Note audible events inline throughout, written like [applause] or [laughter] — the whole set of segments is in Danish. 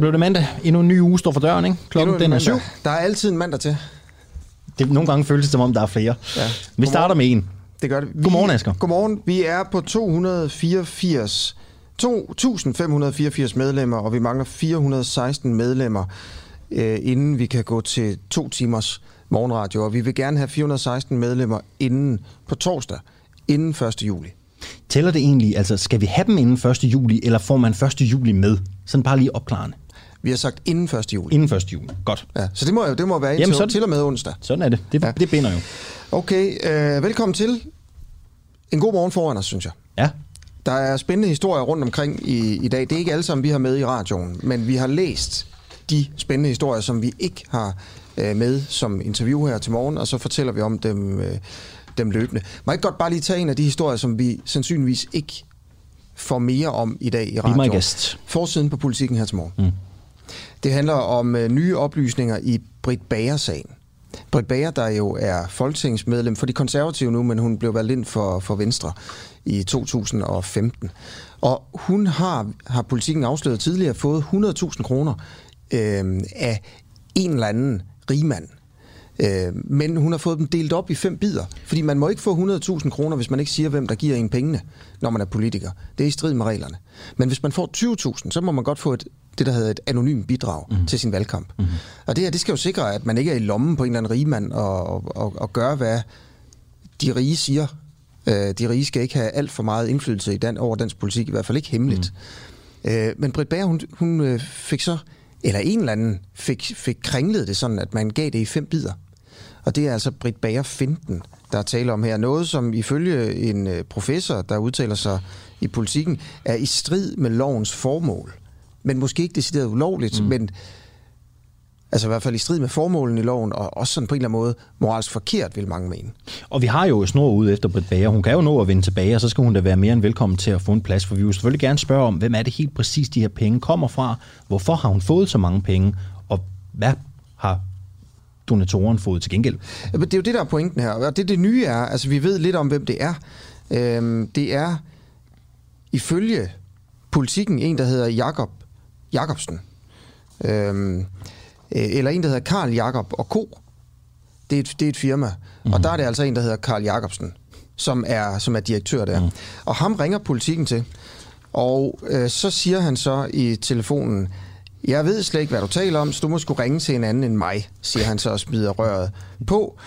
Så blev det mandag. Endnu en ny uge står for døren, ikke? Klokken den er mandag. syv. Der er altid en mandag til. Det, nogle gange føles det, som om der er flere. Ja. Vi starter med en. Det gør det. Vi, Godmorgen, Asger. Godmorgen. Vi er på 284, 2.584 medlemmer, og vi mangler 416 medlemmer, øh, inden vi kan gå til to timers morgenradio. Og vi vil gerne have 416 medlemmer inden på torsdag, inden 1. juli. Tæller det egentlig, altså skal vi have dem inden 1. juli, eller får man 1. juli med? Sådan bare lige opklarende. Vi har sagt inden 1. juli. Inden 1. juli. Godt. Ja, så det må, jo- det må være Jamen, indtil, så- til og med onsdag. Sådan er det. Det, Ja. det binder jo. Okay, øh, velkommen til. En god morgen foran os, synes jeg. Ja. Der er spændende historier rundt omkring i, i dag. Det er ikke alle sammen, vi har med i radioen, men vi har læst de spændende historier, som vi ikke har øh, med som interview her til morgen, og så fortæller vi om dem, øh, dem løbende. Må jeg ikke godt bare lige tage en af de historier, som vi sandsynligvis ikke får mere om i dag i Be my radioen? guest. Forsiden på politikken her til morgen. Mm. Det handler om øh, nye oplysninger i Britt Bager-sagen. Britt Bager, der jo er folketingsmedlem for de konservative nu, men hun blev valgt ind for, for Venstre i 2015. Og hun har, har politikken afsløret tidligere, fået 100.000 kroner øh, af en eller anden rigmand. Øh, men hun har fået dem delt op i fem bidder. Fordi man må ikke få 100.000 kroner, hvis man ikke siger, hvem der giver en pengene, når man er politiker. Det er i strid med reglerne. Men hvis man får 20.000, så må man godt få et, det, der hedder et anonymt bidrag mm. til sin valgkamp. Mm. Og det her, det skal jo sikre, at man ikke er i lommen på en eller anden rigmand og, og, og, gøre, hvad de rige siger. Øh, de rige skal ikke have alt for meget indflydelse i den, over dansk politik, i hvert fald ikke hemmeligt. Mm. Øh, men Britt Bager, hun, hun øh, fik så, eller en eller anden fik, fik kringlet det sådan, at man gav det i fem bidder. Og det er altså Britt Bager Finten, der er tale om her. Noget, som ifølge en øh, professor, der udtaler sig i politikken, er i strid med lovens formål. Men måske ikke decideret ulovligt, mm. men altså i hvert fald i strid med formålen i loven, og også sådan på en eller anden måde moralsk forkert, vil mange mene. Og vi har jo snor ude efter Britt Bager. Hun kan jo nå at vende tilbage, og så skal hun da være mere end velkommen til at få en plads. For vi vil selvfølgelig gerne spørge om, hvem er det helt præcis, de her penge kommer fra? Hvorfor har hun fået så mange penge? Og hvad har donatoren fået til gengæld? Men det er jo det, der er pointen her. Og det, det nye er, altså vi ved lidt om, hvem det er. Øhm, det er ifølge politikken en, der hedder Jakob Jakobsen. Øhm, øh, eller en, der hedder Karl Jakob og Co. Det er et, det er et firma. Mm. Og der er det altså en, der hedder Karl Jakobsen, som er, som er direktør der. Mm. Og ham ringer politikken til. Og øh, så siger han så i telefonen, jeg ved slet ikke, hvad du taler om, så du må skulle ringe til en anden end mig, siger han så og smider røret på.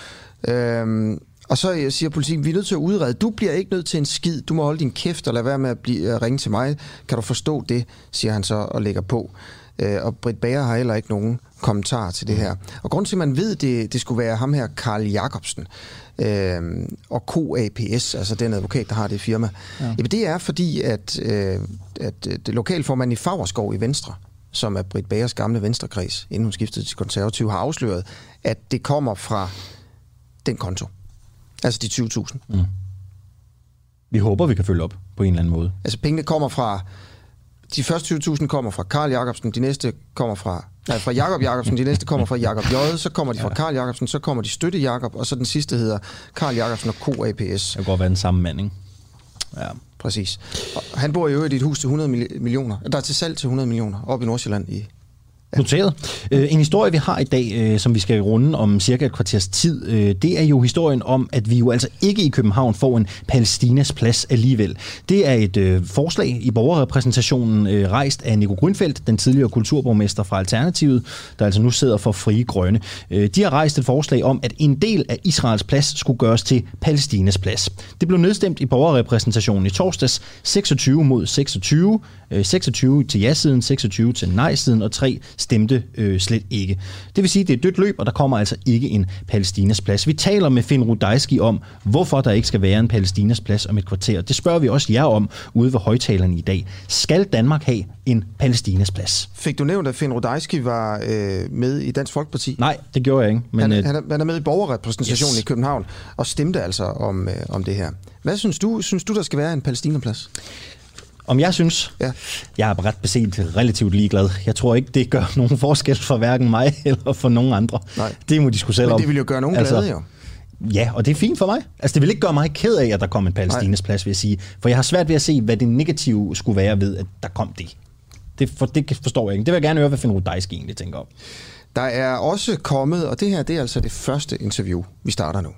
Øhm, og så øh, siger politikken, vi er nødt til at udrede. Du bliver ikke nødt til en skid. Du må holde din kæft og lade være med at, blive, at ringe til mig. Kan du forstå det, siger han så og lægger på. Øh, og Britt Bager har heller ikke nogen kommentar til det her. Og grund til, at man ved, det, det skulle være ham her, Karl Jakobsen, øh, og KAPS, altså den advokat, der har det firma, ja. jamen, det er fordi, at, øh, at øh, det lokalformand i Fagerskov i Venstre, som er Britt Bagers gamle venstrekreds, inden hun skiftede til konservativ, har afsløret, at det kommer fra den konto. Altså de 20.000. Mm. Vi håber, vi kan følge op på en eller anden måde. Altså pengene kommer fra, de første 20.000 kommer fra Karl Jacobsen, de næste kommer fra, nej, fra Jakob Jacobsen, de næste kommer fra Jakob J, så kommer de fra Karl Jacobsen, så kommer de støtte Jakob, og så den sidste hedder Karl Jacobsen og KAPS. Det kan godt være den samme mand, ikke? Ja. Præcis. Og han bor i øvrigt i et hus til 100 mil- millioner, der er til salg til 100 millioner, op i Nordsjælland i Noteret. Øh, en historie, vi har i dag, øh, som vi skal runde om cirka et kvarters tid, øh, det er jo historien om, at vi jo altså ikke i København får en Palæstinas plads alligevel. Det er et forslag i borgerrepræsentationen rejst af Nico Grønfeldt, den tidligere kulturborgmester fra Alternativet, der altså nu sidder for Frie Grønne. De har rejst et forslag om, at en del af Israels plads skulle gøres til Palæstinas plads. Det blev nedstemt i borgerrepræsentationen i torsdags 26 mod 26. 26 til ja-siden, 26 til nej-siden, og 3 stemte øh, slet ikke. Det vil sige, at det er dødt løb, og der kommer altså ikke en Palæstinas plads. Vi taler med Finn Rudajski om, hvorfor der ikke skal være en Palæstinas plads om et kvarter. Det spørger vi også jer om ude ved højtalerne i dag. Skal Danmark have en Palæstinas plads? Fik du nævnt, at Finn Rodajski var øh, med i Dansk Folkeparti? Nej, det gjorde jeg ikke. Men, han, øh, han, er, han er med i borgerrepræsentationen Yes. i København og stemte altså om, øh, om det her. Hvad synes du? Synes du, der skal være en palæstinaplads? Om jeg synes, Ja. jeg er ret beset relativt ligeglad. Jeg tror ikke, det gør [laughs] nogen forskel for hverken mig [laughs] eller for nogen andre. Nej. Det må de skulle selv Men det vil jo gøre nogen glade, jo. Ja, og det er fint for mig. Altså, det vil ikke gøre mig ked af, at der kom en Palæstinas plads, vil jeg sige. For jeg har svært ved at se, hvad det negative skulle være ved, at der kom det. Det, for, det forstår jeg ikke. Det vil jeg gerne høre, hvad Finn Rudajski egentlig tænker om. Der er også kommet, og det her det er altså det første interview, vi starter nu.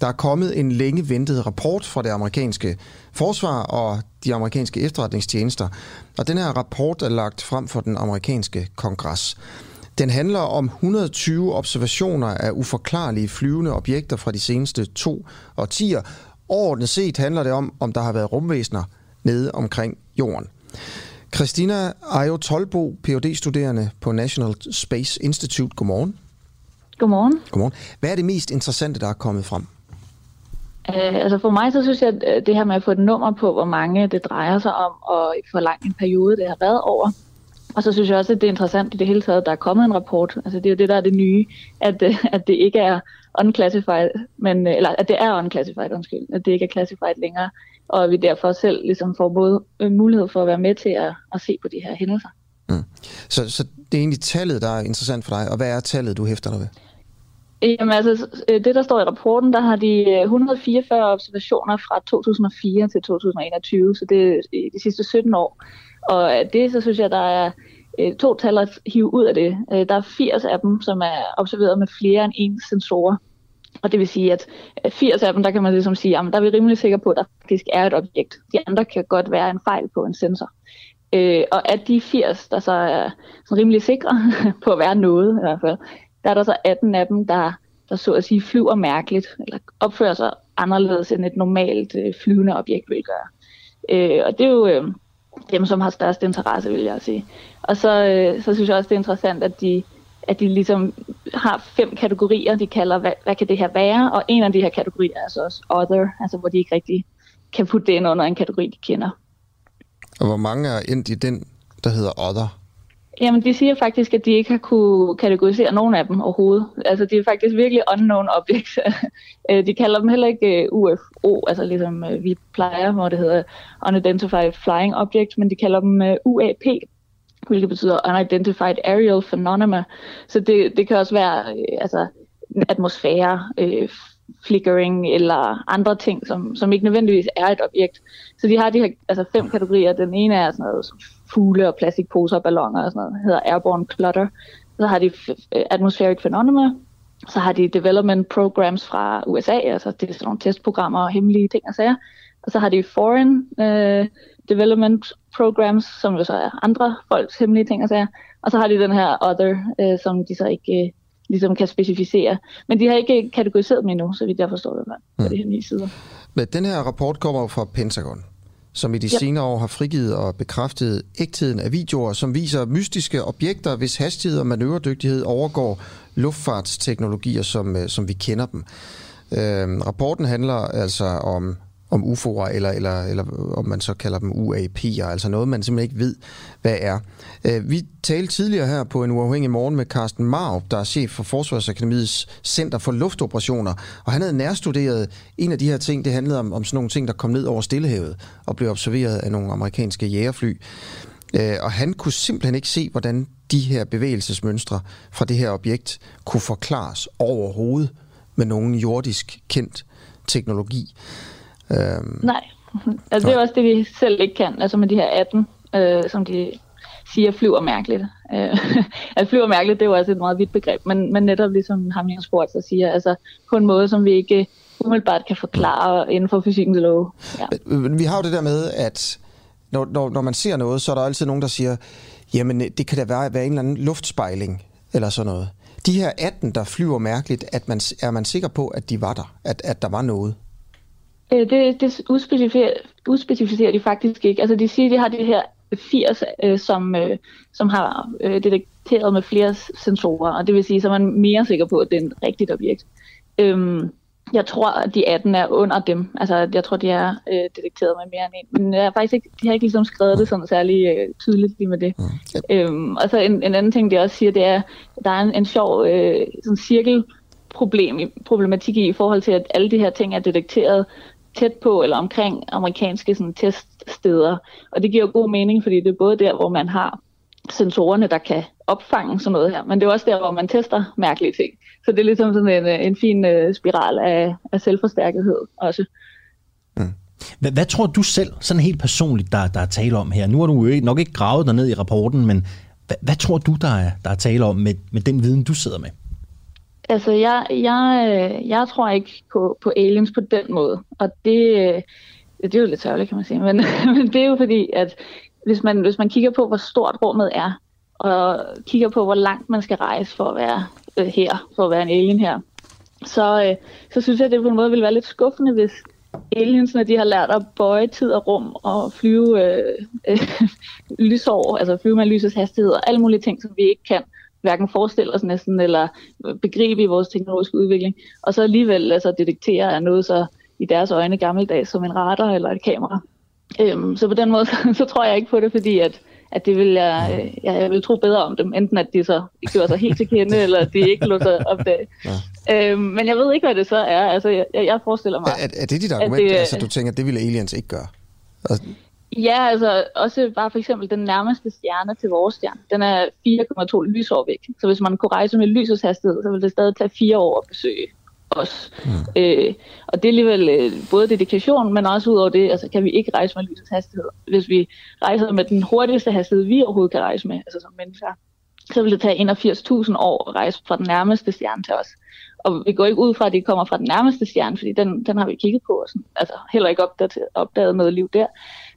Der er kommet en længe ventet rapport fra det amerikanske forsvar og de amerikanske efterretningstjenester, og den her rapport er lagt frem for den amerikanske kongres. Den handler om 120 observationer af uforklarlige flyvende objekter fra de seneste to årtier. Overordnet set handler det om, om der har været rumvæsener nede omkring jorden. Christina Ayo Tolbo, phd studerende på National Space Institute. Godmorgen. Godmorgen. Godmorgen. Hvad er det mest interessante, der er kommet frem? Øh, altså for mig så synes jeg, at øh, det her med at få et nummer på, hvor mange det drejer sig om, og hvor lang en periode det har været over. Og så synes jeg også, at det er interessant i det hele taget, at der er kommet en rapport. Altså det er jo det, der er det nye, at, øh, at det ikke er unclassified, men, øh, eller at det er unclassified, undskyld, at det ikke er classified længere, og at vi derfor selv ligesom får både mulighed for at være med til at, at se på de her hændelser. Mm. Så, så det er egentlig tallet, der er interessant for dig, og hvad er tallet, du hæfter dig ved? Jamen altså, øh, det der står i rapporten, der har de øh, 144 observationer fra 2004 til 2021, så det er de sidste 17 år. Og det, så synes jeg, der er øh, to tal at hive ud af det. Der er 80 af dem, som er observeret med flere end én sensorer. Og det vil sige, at 80 af dem, der kan man ligesom sige, at der er vi rimelig sikre på, at der faktisk er et objekt. De andre kan godt være en fejl på en sensor. og at de 80, der så er rimelig sikre [laughs] på at være noget i hvert fald, der er der så 18 af dem, der, der så at sige flyver mærkeligt, eller opfører sig anderledes end et normalt øh, flyvende objekt vil gøre. Øh, og det er jo øh, dem, som har størst interesse, vil jeg sige. Og så, øh, så synes jeg også, det er interessant, at de, at de ligesom har fem kategorier, de kalder, hvad, hvad kan det her være? Og en af de her kategorier er så også other, altså hvor de ikke rigtig kan putte det ind under en kategori, de kender. Og hvor mange er endt i den, der hedder other? Jamen, de siger faktisk, at de ikke har kunne kategorisere nogen af dem overhovedet. Altså, de er faktisk virkelig unknown objects. [laughs] Øh, de kalder dem heller ikke øh, UFO, altså ligesom øh, vi plejer, hvor det hedder Unidentified Flying Object, men de kalder dem UAP, hvilket betyder Unidentified Aerial Phenomena. Så det, det kan også være altså, atmosfære, øh, flickering eller andre ting, som, som ikke nødvendigvis er et objekt. Så de har de her altså fem kategorier. Den ene er sådan noget fugle og plastikposer og balloner og sådan noget, hedder airborne clutter. Så har de øh, atmospheric phenomena, så har de development programs fra USA, altså det er sådan nogle testprogrammer og hemmelige ting og sager. Og så har de foreign øh, development programs, som jo så er andre folks hemmelige ting og sager. Og så har de den her other, øh, som de så ikke Øh, ligesom kan specificere. Men de har ikke kategoriseret dem endnu, så vidt jeg forstår det, på mm. de hemmelige sider. Men den her rapport kommer fra Pentagon som i de yep. senere år har frigivet og bekræftet ægtheden af videoer, som viser mystiske objekter, hvis hastighed og manøvredygtighed overgår luftfartsteknologier, som, øh, som vi kender dem. Øh, rapporten handler altså om om UFO'er, eller, eller, eller om man så kalder dem UAP'er, altså noget, man simpelthen ikke ved, hvad er. Øh, vi talte tidligere her på en uafhængig morgen med Carsten Marup, der er chef for Forsvarsakademiets Center for Luftoperationer, og han havde nærstuderet en af de her ting, det handlede om, om sådan nogle ting, der kom ned over Stillehavet og blev observeret af nogle amerikanske jægerfly. Øh, og han kunne simpelthen ikke se, hvordan de her bevægelsesmønstre fra det her objekt kunne forklares overhovedet med nogen jordisk kendt teknologi. Øhm, Nej, [laughs] altså det er også det, vi selv ikke kan, altså med de her 18, øh, som de siger flyver mærkeligt. Øh, [laughs] altså flyver mærkeligt, det er jo også et meget vidt begreb, men, men netop ligesom ham Jens Sport så siger, altså på en måde, som vi ikke umiddelbart kan forklare inden for fysikkens lov. Ja. Vi har jo det der med, at når, når, når man ser noget, så er der altid nogen, der siger, jamen det kan da være, være en eller anden luftspejling, eller sådan noget. De her 18, der flyver mærkeligt, at man, er man sikker på, at de var der? At, at der var noget? Øh, det, det uspecificerer, uspecificerer de faktisk ikke. Altså de siger, at de har de her 80, øh, som, øh, som har øh, detekteret med flere sensorer, og det vil sige, så er man mere sikker på, at det er et rigtigt objekt. Øhm, jeg tror, at de 18 er under dem. Altså, jeg tror, de er øh, detekteret med mere end en. Men jeg har faktisk ikke, de har ikke ligesom skrevet det sådan særlig øh, tydeligt lige med det. Mm. Øhm, og så en, en anden ting, de også siger, det er, at der er en, en sjov øh, sådan cirkel problem, problematik i, i forhold til, at alle de her ting er detekteret tæt på eller omkring amerikanske sådan, teststeder. Og det giver god mening, fordi det er både der, hvor man har sensorerne, der kan opfange sådan noget her, men det er også der, hvor man tester mærkelige ting. Så det er ligesom sådan en, øh, en fin uh, spiral af, af selvforstærkethed også. Mm. Hvad, hvad tror du selv, sådan helt personligt, der, der er tale om her? Nu har du jo nok ikke gravet dig ned i rapporten, men hvad, hvad tror du, der er, der er tale om med, med den viden, du sidder med? Altså, jeg, jeg, øh, jeg tror ikke på, på aliens på den måde. Og det, øh, det er jo lidt sørgeligt, kan man sige. Men, [laughs] men det er jo fordi, at hvis man, hvis man kigger på, hvor stort rummet er, og kigger på, hvor langt man skal rejse for at være øh, her, for at være en alien her, så, øh, så synes jeg, at det på en måde vil være lidt skuffende, hvis aliens, når de har lært at bøje tid og rum og flyve øh, [laughs] øh, lysår, altså flyve med lysets hastighed og alle mulige ting, som vi ikke kan hverken forestille os næsten eller begribe i vores teknologiske udvikling, og så alligevel altså, detektere er noget så i deres øjne gammeldags som en radar eller et kamera. Øhm, så på den måde, [laughs] så tror jeg ikke på det, fordi at, at det vil jeg, øh, jeg, jeg vil tro bedre om dem, enten at de så gør sig helt til kende, [laughs] eller at de ikke lå sig opdage. Ja. Øhm, men jeg ved ikke, hvad det så er. Altså, jeg, jeg forestiller mig... Er, er det dit argument? Det, altså, du tænker, at det ville aliens ikke gøre? Altså... Ja, altså også bare for eksempel den nærmeste stjerne til vores stjerne, den er 4,2 lysår væk. Så hvis man kunne rejse med lysets hastighed, så ville det stadig tage fire år at besøge os. Mm. Øh, og det er alligevel øh, både dedikation, men også ud over det, altså kan vi ikke rejse med lysets hastighed. Hvis vi rejser med den hurtigste hastighed, vi overhovedet kan rejse med, altså som mennesker, så vil det tage 81.000 år at rejse fra den nærmeste stjerne til os. Og vi går ikke ud fra, at de kommer fra den nærmeste stjerne, fordi den, den har vi kigget på, og sådan, altså heller ikke opdaget, opdaget noget liv der.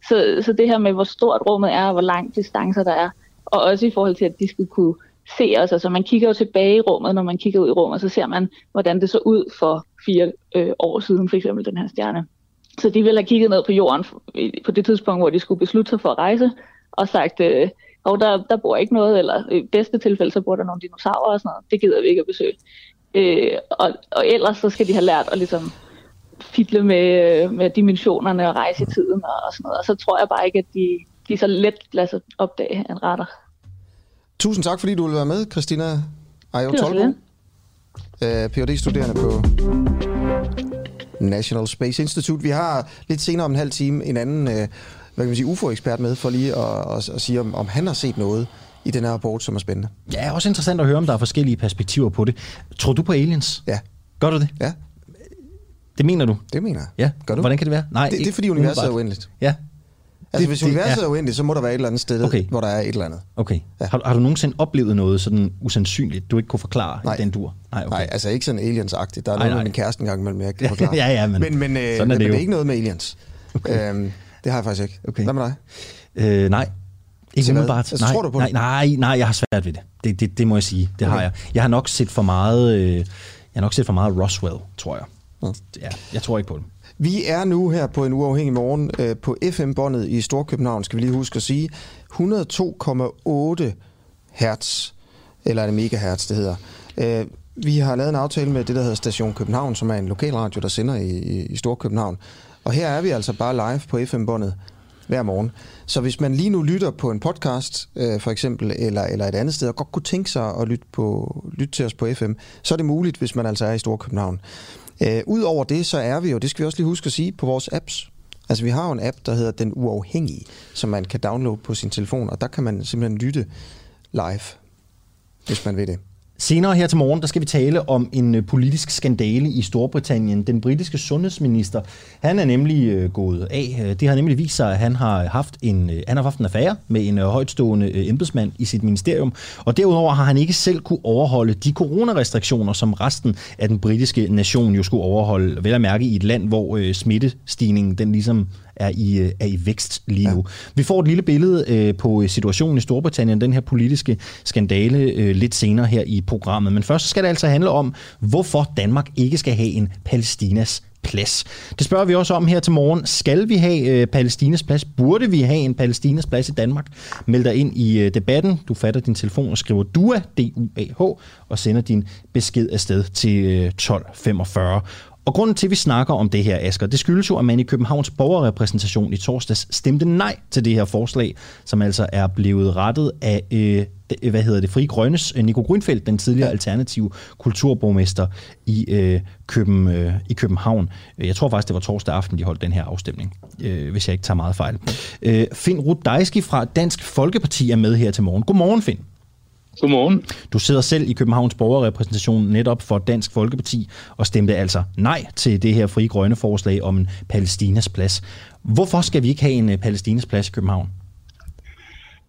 Så, så det her med, hvor stort rummet er, og hvor lang distancer der er, og også i forhold til, at de skulle kunne se os. Altså man kigger jo tilbage i rummet, når man kigger ud i rummet, så ser man, hvordan det så ud for fire øh, år siden, for eksempel den her stjerne. Så de ville have kigget ned på jorden på det tidspunkt, hvor de skulle beslutte sig for at rejse, og sagt, øh, og der, der bor ikke noget, eller i bedste tilfælde, så bor der nogle dinosaurer og sådan noget. Det gider vi ikke at besøge. Øh, og, og ellers så skal de have lært at ligesom fidle med, med dimensionerne og rejse i tiden og, og sådan noget. Og så tror jeg bare ikke, at de, de så let lader sig opdage en radar. Tusind tak, fordi du ville være med, Christina Ayo Tolbo. Uh, Ph.D.-studerende på National Space Institute. Vi har lidt senere om en halv time en anden uh, hvad kan man sige, UFO-ekspert med, for lige at, at, at sige, om, om han har set noget i den her rapport, som er spændende. Ja, også interessant at høre, om der er forskellige perspektiver på det. Tror du på aliens? Ja. Gør du det? Ja. Det mener du? Det mener jeg. Ja. Gør du? Hvordan kan det være? Nej, det, det er fordi universet er uendeligt. Ja. Altså, det, hvis universet det, ja. er uendeligt, så må der være et eller andet sted, okay. hvor der er et eller andet. Okay. Ja. Har, har du nogensinde oplevet noget sådan usandsynligt, du ikke kunne forklare nej. den dur? Nej, okay. nej, altså ikke sådan aliens-agtigt. Der er nej, noget nej. med min kæreste engang mellem, jeg ikke kan forklare. [laughs] ja, ja, men, men, men, øh, sådan er det, men det er ikke noget med aliens. Okay. Øhm, det har jeg faktisk ikke. Okay. Hvad med dig? Øh, nej. Ikke umiddelbart. Altså, nej, tror du på nej, nej, nej, jeg har svært ved det. Det, det, det må jeg sige. Det okay. har jeg. Jeg har nok set for meget, øh, jeg har nok set for meget Roswell, tror jeg. Ja. jeg tror ikke på det. Vi er nu her på en uafhængig morgen øh, på FM-båndet i Storkøbenhavn, skal vi lige huske at sige. 102,8 hertz, eller er det megahertz, det hedder. Øh, vi har lavet en aftale med det, der hedder Station København, som er en lokalradio, der sender i, i, i Storkøbenhavn. Og her er vi altså bare live på FM-båndet hver morgen. Så hvis man lige nu lytter på en podcast, øh, for eksempel, eller, eller et andet sted, og godt kunne tænke sig at lytte, på, lytte til os på FM, så er det muligt, hvis man altså er i Storkøbenhavn. Øh, Udover det, så er vi jo, det skal vi også lige huske at sige, på vores apps. Altså vi har jo en app, der hedder Den Uafhængige, som man kan downloade på sin telefon, og der kan man simpelthen lytte live, hvis man vil det. Senere her til morgen, der skal vi tale om en øh, politisk skandale i Storbritannien. Den britiske sundhedsminister, han er nemlig øh, gået af. Øh, det har nemlig vist sig, at han har haft en, han har haft en affære med en højtstående embedsmand i sit ministerium. Og derudover har han ikke selv kunne overholde de coronarestriktioner, som resten af den britiske nation jo skulle overholde. Vel at mærke i et land, hvor smittestigningen den ligesom er i, øh, er i vækst lige nu. Ja. Vi får et lille billede øh, på situationen i Storbritannien, den her politiske skandale, øh, lidt senere her i programmet. Men først skal det altså handle om, hvorfor Danmark ikke skal have en Palæstinas plads. Det spørger vi også om her til morgen. Skal vi have øh, Palæstinas plads? Burde vi have en Palæstinas plads i Danmark? Meld dig ind i øh, debatten. Du fatter din telefon og skriver DUA, D-U-A-H, og sender din besked afsted til øh, 1245. Og grunden til, at vi snakker om det her, Asger, det skyldes jo, at man i Københavns borgerrepræsentation i torsdags stemte nej til det her forslag, som altså er blevet rettet af, øh, hvad hedder det, Fri Grønnes øh, Nico Grønfeldt, den tidligere alternative kulturborgmester i, øh, Køben, øh, i København. Jeg tror faktisk, det var torsdag aften, de holdt den her afstemning, øh, hvis jeg ikke tager meget fejl. Øh, Finn Rudajski fra Dansk Folkeparti er med her til morgen. Godmorgen, Finn. Godmorgen. Du sidder selv i Københavns borgerrepræsentation netop for Dansk Folkeparti og stemte altså nej til det her frie grønne forslag om en Palæstinas plads. Hvorfor skal vi ikke have en Palæstinas plads i København?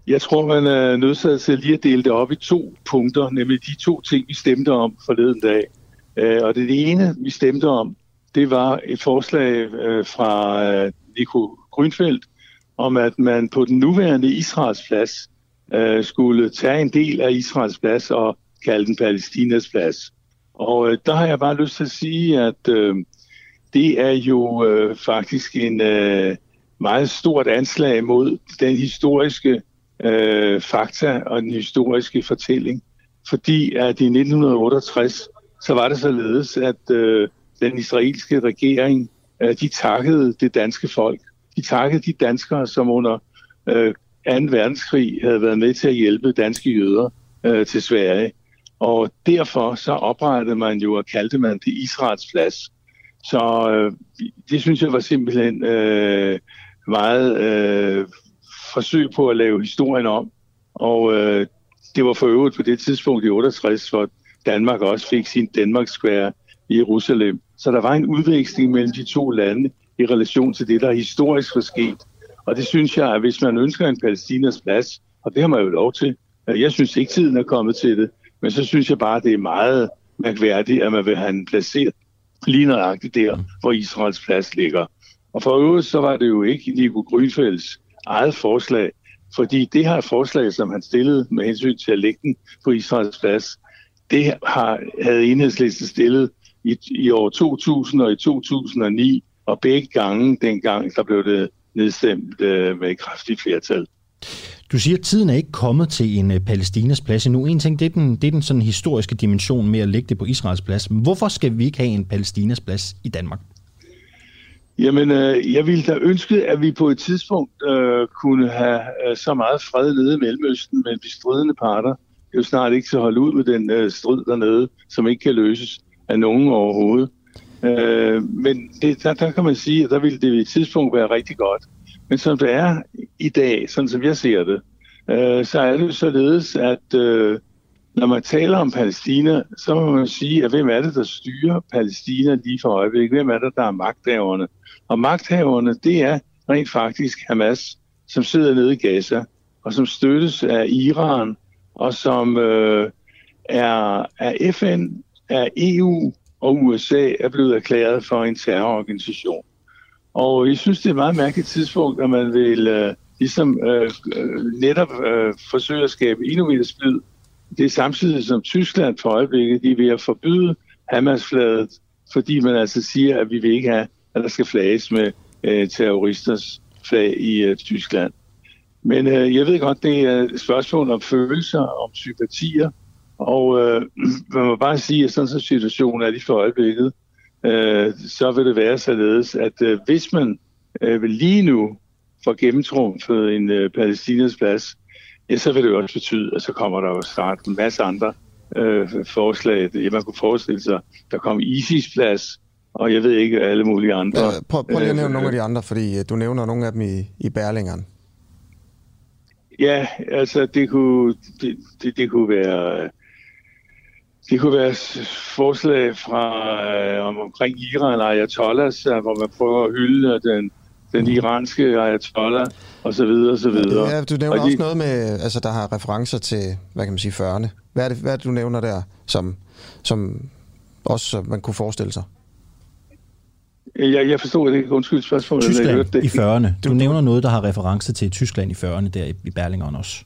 Jeg tror, man er nødsaget til lige at dele det op i to punkter, nemlig de to ting, vi stemte om forleden dag. Øh, og det ene, vi stemte om, det var et forslag øh, fra øh, Nico Grønfeldt om, at man på den nuværende Israels plads Øh, skulle tage en del af Israels plads og kalde den Palæstinas plads. Og øh, der har jeg bare lyst til at sige, at øh, det er jo faktisk en meget stort anslag mod den historiske øh, fakta og den historiske fortælling. Fordi at i 1968, så var det således, at øh, den israelske regering, øh, de takkede det danske folk. De takkede de danskere, som under øh, 2. verdenskrig havde været med til at hjælpe danske jøder øh, til Sverige. Og derfor så oprettede man jo og kaldte man det Israels plads. Så øh, det synes jeg var simpelthen øh, meget øh, forsøg på at lave historien om. Og øh, det var for øvrigt på det tidspunkt i 68, hvor Danmark også fik sin Danmark Square i Jerusalem. Så der var en udveksling mellem de to lande i relation til det, der historisk var sket. Og det synes jeg, at hvis man ønsker en Palæstinas plads, og det har man jo lov til, jeg synes ikke tiden er kommet til det, men så synes jeg bare, at det er meget mærkværdigt, at man vil have den placeret lige nøjagtigt der, hvor Israels plads ligger. Og for øvrigt så var det jo ikke Nico Grønfelds eget forslag, fordi det her forslag, som han stillede med hensyn til at lægge den på Israels plads, det har, havde enhedslisten stillet i, i år 2000 og i 2009, og begge gange dengang, der blev det nedstemt øh, med et kraftigt flertal. Du siger, at tiden er ikke kommet til en uh, Palæstinas plads endnu. En ting, det er den, det er den sådan historiske dimension med at lægge det på Israels plads. Men hvorfor skal vi ikke have en Palæstinas plads i Danmark? Jamen, øh, jeg ville da ønske, at vi på et tidspunkt øh, kunne have øh, så meget fred nede i Mellemøsten, men de stridende parter jo snart ikke til holde ud med den øh, strid dernede, som ikke kan løses af nogen overhovedet. Øh, men det, der, der kan man sige, at der ville det i et tidspunkt være rigtig godt. Men som det er i dag, sådan som jeg ser det, øh, så er det således, at øh, når man taler om Palæstina, så må man sige, at hvem er det, der styrer Palæstina lige for øjeblikket? Hvem er det, der er magthaverne? Og magthaverne, det er rent faktisk Hamas, som sidder nede i Gaza, og som støttes af Iran, og som øh, er, er FN, er EU og USA er blevet erklæret for en terrororganisation. Og jeg synes, det er et meget mærkeligt tidspunkt, at man vil øh, ligesom øh, øh, netop øh, forsøge at skabe endnu mere splid. Det er samtidig som Tyskland for øjeblikket, de er ved at forbyde Hamas-flaget, fordi man altså siger, at vi vil ikke have at der skal flages med øh, terroristers flag i øh, Tyskland. Men øh, jeg ved godt, det er et spørgsmål om følelser, om sympatier, og øh, [clears throat] man må bare sige, at sådan en situation er lige for øjeblikket, øh, så vil det være således, at øh, hvis man øh, lige nu får gennemtrumfet en øh, Palæstinas plads, ja, så vil det jo også betyde, at så kommer der jo snart en masse andre øh, forslag. Det, man kunne forestille sig, der kom ISIS plads, og jeg ved ikke alle mulige andre. Ja, prøv, prøv lige at nævne øh, nogle af de andre, fordi øh, du nævner nogle af dem i, i Berlingeren. Ja, altså det kunne, det, det, det kunne være det kunne være forslag fra øh, om, omkring Iran og Ayatollahs, hvor man prøver at hylde den, den iranske Ayatollah og så videre og så videre. Ja, du nævner og også de, noget med, altså der har referencer til, hvad kan man sige, 40'erne. Hvad er det, hvad er det du nævner der, som, som også man kunne forestille sig? Jeg, jeg forstod det ikke. Undskyld spørgsmålet. Tyskland jeg hørte det. i 40'erne. Du, du nævner noget, der har reference til Tyskland i 40'erne der i Berlingeren også.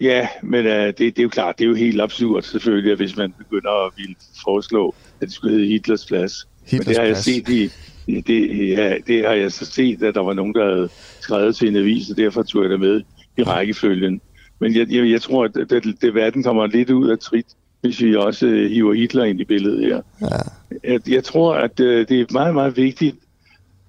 Ja, men uh, det, det er jo klart, det er jo helt absurd selvfølgelig, at hvis man begynder at ville foreslå, at det skulle hedde Hitlers plads. Hitlers men det har jeg set i, det, ja, det har jeg så set, at der var nogen, der havde skrevet til en avis, og derfor tog jeg det med i rækkefølgen. Men jeg, jeg, jeg tror, at det, det, det verden kommer lidt ud af trit hvis vi også øh, hiver Hitler ind i billedet her. Ja. Jeg, jeg tror, at øh, det er meget, meget vigtigt,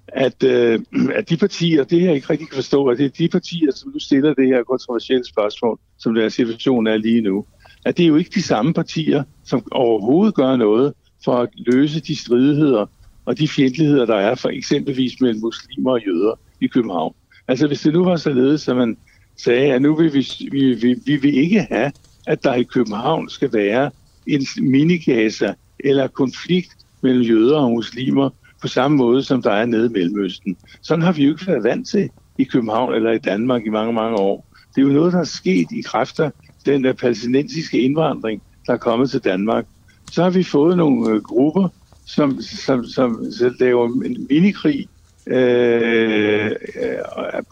at, øh, at de partier, det jeg ikke rigtig kan forstå, at det er de partier, som nu stiller det her kontroversielle spørgsmål, som der situation er lige nu, at det er jo ikke de samme partier, som overhovedet gør noget for at løse de stridigheder og de fjendtligheder, der er for eksempelvis mellem muslimer og jøder i København. Altså hvis det nu var således, at man sagde, at nu vil vi, vi, vi, vi vil ikke have, at der i København skal være en minigasa eller konflikt mellem jøder og muslimer på samme måde, som der er nede i Mellemøsten. Sådan har vi jo ikke været vant til i København eller i Danmark i mange, mange år. Det er jo noget, der er sket i kræfter den der palæstinensiske indvandring, der er kommet til Danmark. Så har vi fået nogle øh, grupper, som, som, som, som laver en minikrig øh, øh,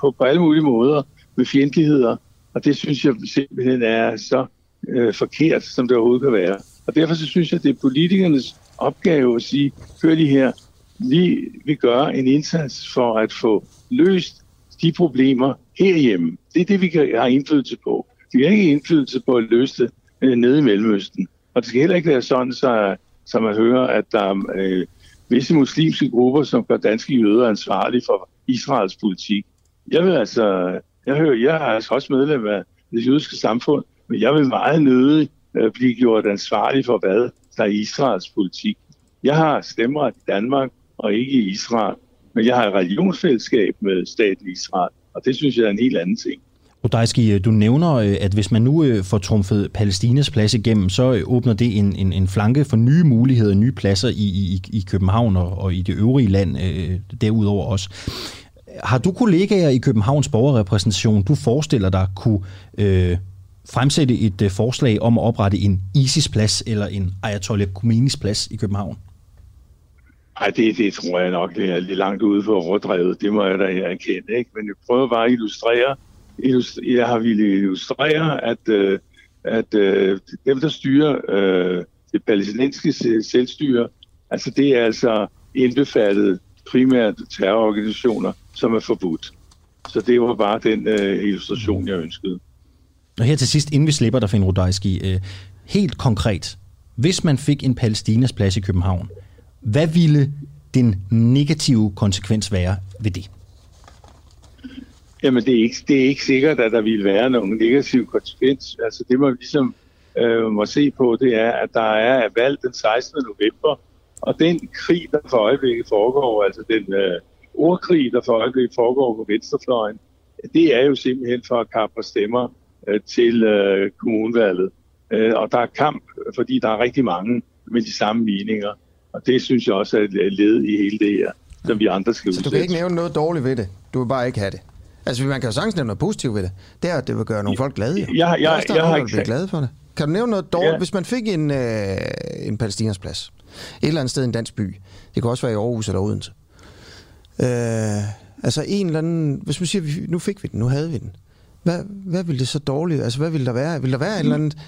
på, på alle mulige måder med fjendtligheder, og det synes jeg simpelthen er så øh, forkert, som det overhovedet kan være. Og derfor så synes jeg, at det er politikernes opgave at sige, hør lige her, vi vil gøre en indsats for at få løst de problemer herhjemme. Det er det, vi kan indflydelse på. Vi har ikke indflydelse på at løse det øh, nede i Mellemøsten. Og det skal heller ikke være sådan, så, så man hører, at der er øh, visse muslimske grupper, som gør danske jøder ansvarlige for Israels politik. Jeg vil altså, jeg, hører, jeg er altså også medlem af det jødiske samfund, men jeg vil meget nødig øh, blive gjort ansvarlig for, hvad der er Israels politik. Jeg har stemmeret i Danmark og ikke i Israel, men jeg har et religionsfællesskab med staten Israel, og det synes jeg er en helt anden ting. Odejski, øh, du nævner, øh, at hvis man nu øh, får trumfet Palæstinas plads igennem, så åbner det en, en, en flanke for nye muligheder, nye pladser i, i, i København og, og i det øvrige land øh, derudover også. Har du kollegaer i Københavns borgerrepræsentation, du forestiller dig kunne øh, fremsætte et øh, forslag om at oprette en ISIS-plads eller en Ayatollah Khomeinis plads i København? Ej, det, det tror jeg nok, det er lidt langt ude for overdrevet. Det må jeg da erkende. Ikke? Men jeg prøver bare at illustrere, jeg har ville illustrere, at, øh, at øh, dem, der styrer øh, det palæstinensiske selvstyre, altså det er altså indbefattet primært terrororganisationer, som er forbudt. Så det var bare den øh, illustration, jeg ønskede. Og her til sidst, inden vi slipper der, Finn Rudajski, øh, helt konkret, hvis man fik en Palæstinas plads i København, hvad ville den negative konsekvens være ved det? Jamen, det er, ikke, det er ikke sikkert, at der vil være nogen negativ konsekvens. Altså, det man ligesom øh, må se på, det er, at der er valg den 16. november, og den krig, der for øjeblikket foregår, altså den øh, ordkrig, der for øjeblikket foregår på venstrefløjen, det er jo simpelthen for at kappe stemmer øh, til øh, kommunvalget. Øh, og der er kamp, fordi der er rigtig mange med de samme meninger. Og det synes jeg også er led i hele det her, som vi andre skal Så du kan ikke nævne noget dårligt ved det? Du vil bare ikke have det? Altså, man kan jo sagtens nævne noget positivt ved det. Det er, at det vil gøre nogle folk glade. Jo. Jeg, jeg, jeg, jeg, jeg har ikke... glade for det. Kan du nævne noget dårligt? Ja. Hvis man fik en, øh, en palæstinas plads, et eller andet sted i en dansk by, det kan også være i Aarhus eller Odense, øh, altså en eller anden, hvis man siger, nu fik vi den, nu havde vi den, hvad, hvad ville det så dårligt, altså hvad ville der være? Vil der være et eller andet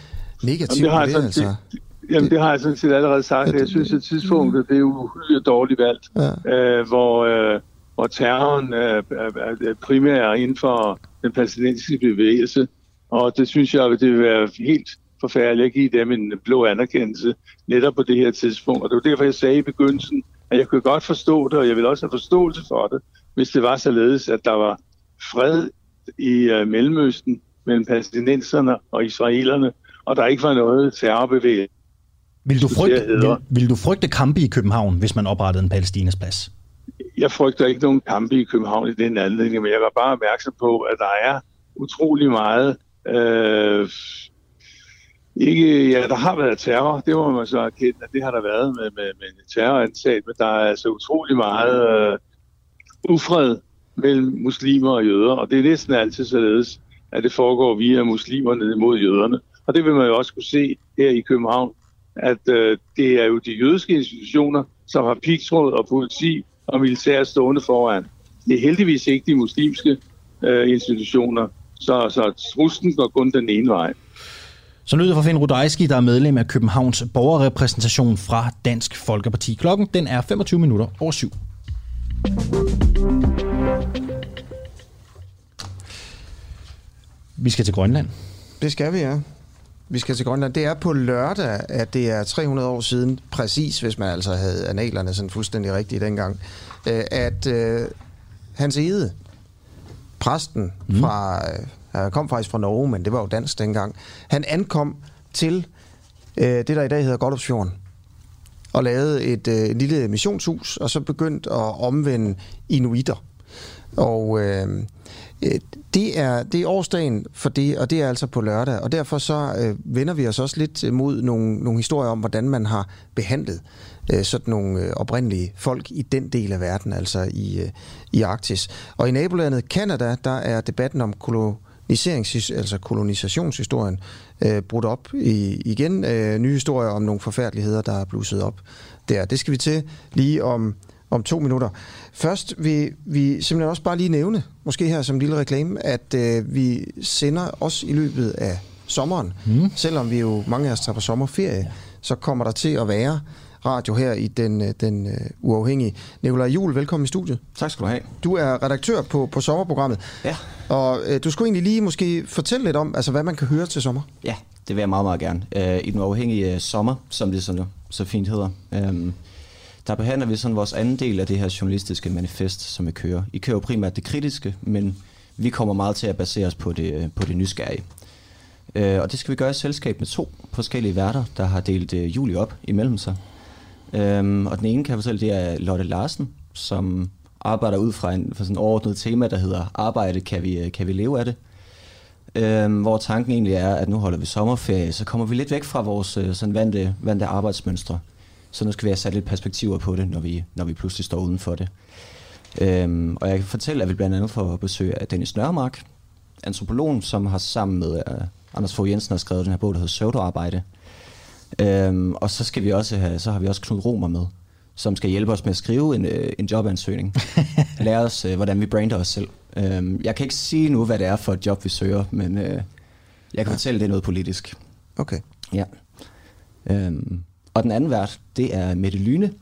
negativt Jamen, det, har det, altså? Det, Jamen, det har jeg sådan set allerede sagt. Jeg synes, at tidspunktet det er uhyre dårligt valgt, ja. øh, hvor, øh, hvor terroren er, er, er primær inden for den palæstinensiske bevægelse. Og det synes jeg, at det vil være helt forfærdeligt at give dem en blå anerkendelse netop på det her tidspunkt. Og det var derfor, jeg sagde i begyndelsen, at jeg kunne godt forstå det, og jeg vil også have forståelse for det, hvis det var således, at der var fred i uh, Mellemøsten mellem palæstinenserne og israelerne, og der ikke var noget terrorbevægelse vil du, frygte, vil, vil du frygte kampe i København, hvis man oprettede en Palæstinas plads? Jeg frygter ikke nogen kampe i København i den anledning, men jeg var bare opmærksom på, at der er utrolig meget... Øh, ikke, ja, der har været terror, det må man så erkende, at det har der været med, med, med terroransat, men der er altså utrolig meget øh, ufred mellem muslimer og jøder, og det er næsten altid således, at det foregår via muslimerne mod jøderne. Og det vil man jo også kunne se her i København at øh, det er jo de jødiske institutioner, som har pigtråd og politi og militær stående foran. Det er heldigvis ikke de muslimske øh, institutioner, så, så truslen går kun den ene vej. Så lyder fra Finn Rudajski, der er medlem af Københavns borgerrepræsentation fra Dansk Folkeparti. Klokken den er 25 minutter over syv. Vi skal til Grønland. Det skal vi, ja vi skal til Grønland. Det er på lørdag, at det er 300 år siden, præcis hvis man altså havde analerne sådan fuldstændig rigtigt dengang, øh, at øh, Hans Ede, præsten mm. fra, øh, han kom faktisk fra Norge, men det var jo dansk dengang, han ankom til det, der i dag hedder Godopsfjorden, og lavede et, et lille missionshus, og så begyndte at omvende inuitter. Og øh, øh, Øh, det, er, det er årsdagen for det, og det er altså på lørdag. Og derfor så øh, vender vi os også lidt øh, mod nogle, nogle historier om, hvordan man har behandlet øh, sådan nogle øh, oprindelige folk i den del af verden, altså i, øh, i Arktis. Og i nabolandet Kanada, der er debatten om koloniserings, altså kolonisationshistorien øh, brudt op i, igen. Øh, nye historier om nogle forfærdeligheder, der er blusset op der. Det skal vi til lige om, om to minutter. Først vil vi simpelthen også bare lige nævne, måske her som en lille reklame, at øh, vi sender også i løbet af sommeren, mm. selvom vi jo mange af os tager på sommerferie, ja. så kommer der til at være radio her i den, øh, den uh, uafhængige. Nikolaj Jul, velkommen i studiet. Tak skal du have. Du er redaktør på, på sommerprogrammet. Ja. Og uh, du skulle egentlig lige måske fortælle lidt om, altså, hvad man kan høre til sommer. Ja, det vil jeg meget, meget gerne. Uh, I den uafhængige uh, sommer, som det så, så fint hedder, um, der behandler vi sådan vores anden del af det her journalistiske manifest, som vi kører. I kører primært det kritiske, men vi kommer meget til at basere os på det, øh, på det nysgerrige. Øh, og det skal vi gøre i selskab med to forskellige værter, der har delt øh, juli op imellem sig. Øhm, og den ene kan jeg fortælle, det er Lotte Larsen, som arbejder ud fra en for sådan overordnet tema, der hedder Arbejde, kan vi, øh, kan vi leve af det? Øhm, hvor tanken egentlig er, at nu holder vi sommerferie, så kommer vi lidt væk fra vores øh, sådan vante, vante arbejdsmønstre. Så nu skal vi have sat lidt perspektiver på det, når vi, når vi pludselig står uden for det. Øhm, og jeg kan fortælle, at vi blandt andet får besøg af Dennis Nørmark, antropologen, som har sammen med uh, Anders Fogh Jensen har skrevet den her bog, der hedder Søvdearbejde, Øhm, og så skal vi også have, så har vi også Knud Romer med, som skal hjælpe os med at skrive en, øh, en jobansøgning. [laughs] Lære os, øh, hvordan vi brander os selv. Øhm, jeg kan ikke sige nu, hvad det er for et job, vi søger, men øh, jeg kan fortælle, at det er noget politisk. Okay. Ja. Øhm, og den anden vært, det er Mette Lyne,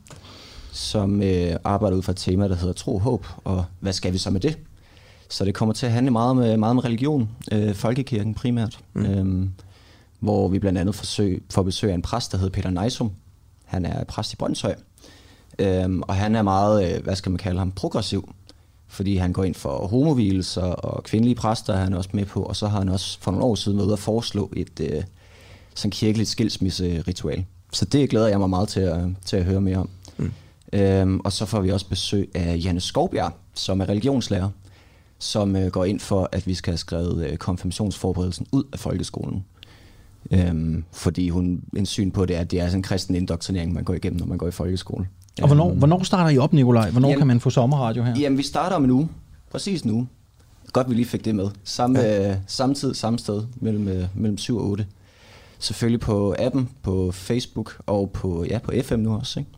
som øh, arbejder ud fra et tema, der hedder tro og håb, og hvad skal vi så med det? Så det kommer til at handle meget med, meget med religion, øh, folkekirken primært. Mm. Øhm, hvor vi blandt andet forsøg, får besøg af en præst, der hedder Peter Neisum. Han er præst i Brøndshøj, øhm, og han er meget, øh, hvad skal man kalde ham, progressiv, fordi han går ind for homovilelser og kvindelige præster er han også med på, og så har han også for nogle år siden været ude at foreslå et øh, sådan kirkeligt skilsmisseritual. Så det glæder jeg mig meget til at, til at høre mere om. Mm. Øhm, og så får vi også besøg af Janne Skovbjerg, som er religionslærer, som øh, går ind for, at vi skal have skrevet øh, konfirmationsforberedelsen ud af folkeskolen. Øhm, fordi hun en syn på det er, at det er sådan en kristen indoktrinering, man går igennem, når man går i folkeskole. Og hvornår, øhm, hvornår starter I op, Nikolaj? Hvornår jamen, kan man få sommerradio her? Jamen, vi starter om en uge. Præcis uge. Godt, vi lige fik det med. Samme, ja. øh, samme tid, samme sted, mellem, øh, mellem 7 og 8. Selvfølgelig på appen, på Facebook og på, ja, på FM nu også. Ikke?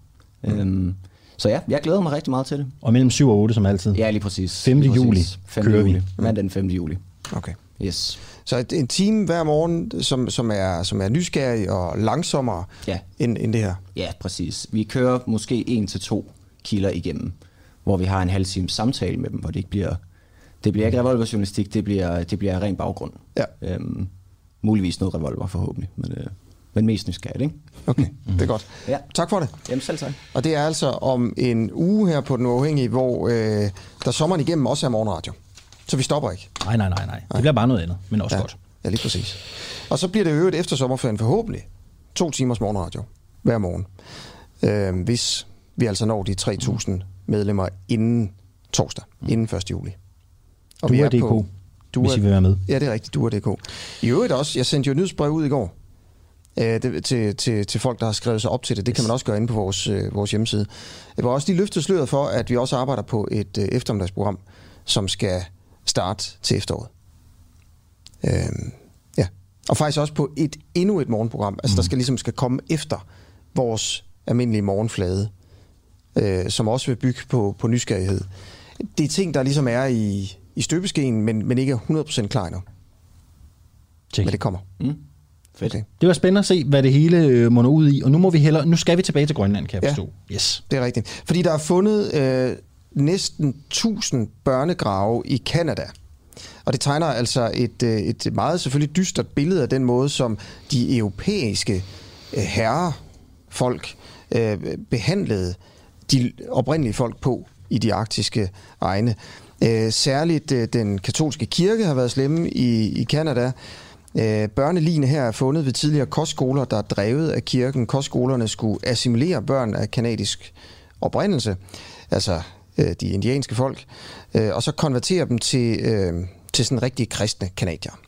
Mm. Øhm, så ja, jeg glæder mig rigtig meget til det. Og mellem 7 og 8 som altid? Ja, lige præcis. 5. Lige juli 5. kører juli. vi. Mandag den 5. juli. Okay. Yes. Så en time hver morgen, som, som, er, som er nysgerrig og langsommere Ja. end, end det her. Ja, præcis. Vi kører måske en til to kilder igennem, hvor vi har en halv time samtale med dem, hvor det ikke bliver... Det bliver ikke revolverjournalistik, det bliver, det bliver ren baggrund. Ja. Øhm, muligvis noget revolver forhåbentlig, men, øh, men mest nysgerrigt, ikke? Okay, det er godt. Ja. Tak for det. Jamen selv tak. Og det er altså om en uge her på Den Uafhængige, hvor øh, der sommeren igennem også er morgenradio. Så vi stopper ikke. Nej, nej, nej, nej. Det bliver bare noget andet, men også ja. godt. Ja, lige præcis. Og så bliver det øvrigt efter sommerferien forhåbentlig to timers morgenradio hver morgen. Øh, hvis vi altså når de 3.000 medlemmer inden torsdag, mm. inden 1. juli. Og vi er DK, hvis I vil være med. Ja, det er rigtigt, du er DK. I øvrigt også, jeg sendte jo et nyhedsbrev ud i går øh, det, til, til, til folk, der har skrevet sig op til det. Det kan man også gøre inde på vores, øh, vores hjemmeside. Jeg var også lige løftet sløret for, at vi også arbejder på et øh, eftermiddagsprogram, som skal starte til efteråret. Øh, ja. Og faktisk også på et endnu et morgenprogram, altså mm. der skal ligesom skal komme efter vores almindelige morgenflade, øh, som også vil bygge på, på nysgerrighed. Det er ting, der ligesom er i, i støbeskeen, men, men ikke er 100% klar endnu. Check. Men det kommer. Mm. Fedt. Okay. Det var spændende at se, hvad det hele øh, munder ud i, og nu må vi hellere, nu skal vi tilbage til Grønland, kan jeg Ja. forstå. Yes. Det er rigtigt. Fordi der er fundet øh, næsten 1000 børnegrave i Kanada. Og det tegner altså et, øh, et meget selvfølgelig dystert billede af den måde, som de europæiske øh, herrefolk øh, behandlede de oprindelige folk på i de arktiske egne. Øh, særligt øh, den katolske kirke har været slemme i, i Kanada. Øh, børneligene her er fundet ved tidligere kostskoler, der er drevet af kirken. Kostskolerne skulle assimilere børn af kanadisk oprindelse. Altså øh, de indianske folk, øh, og så konvertere dem til, øh, til sådan rigtige kristne kanadier.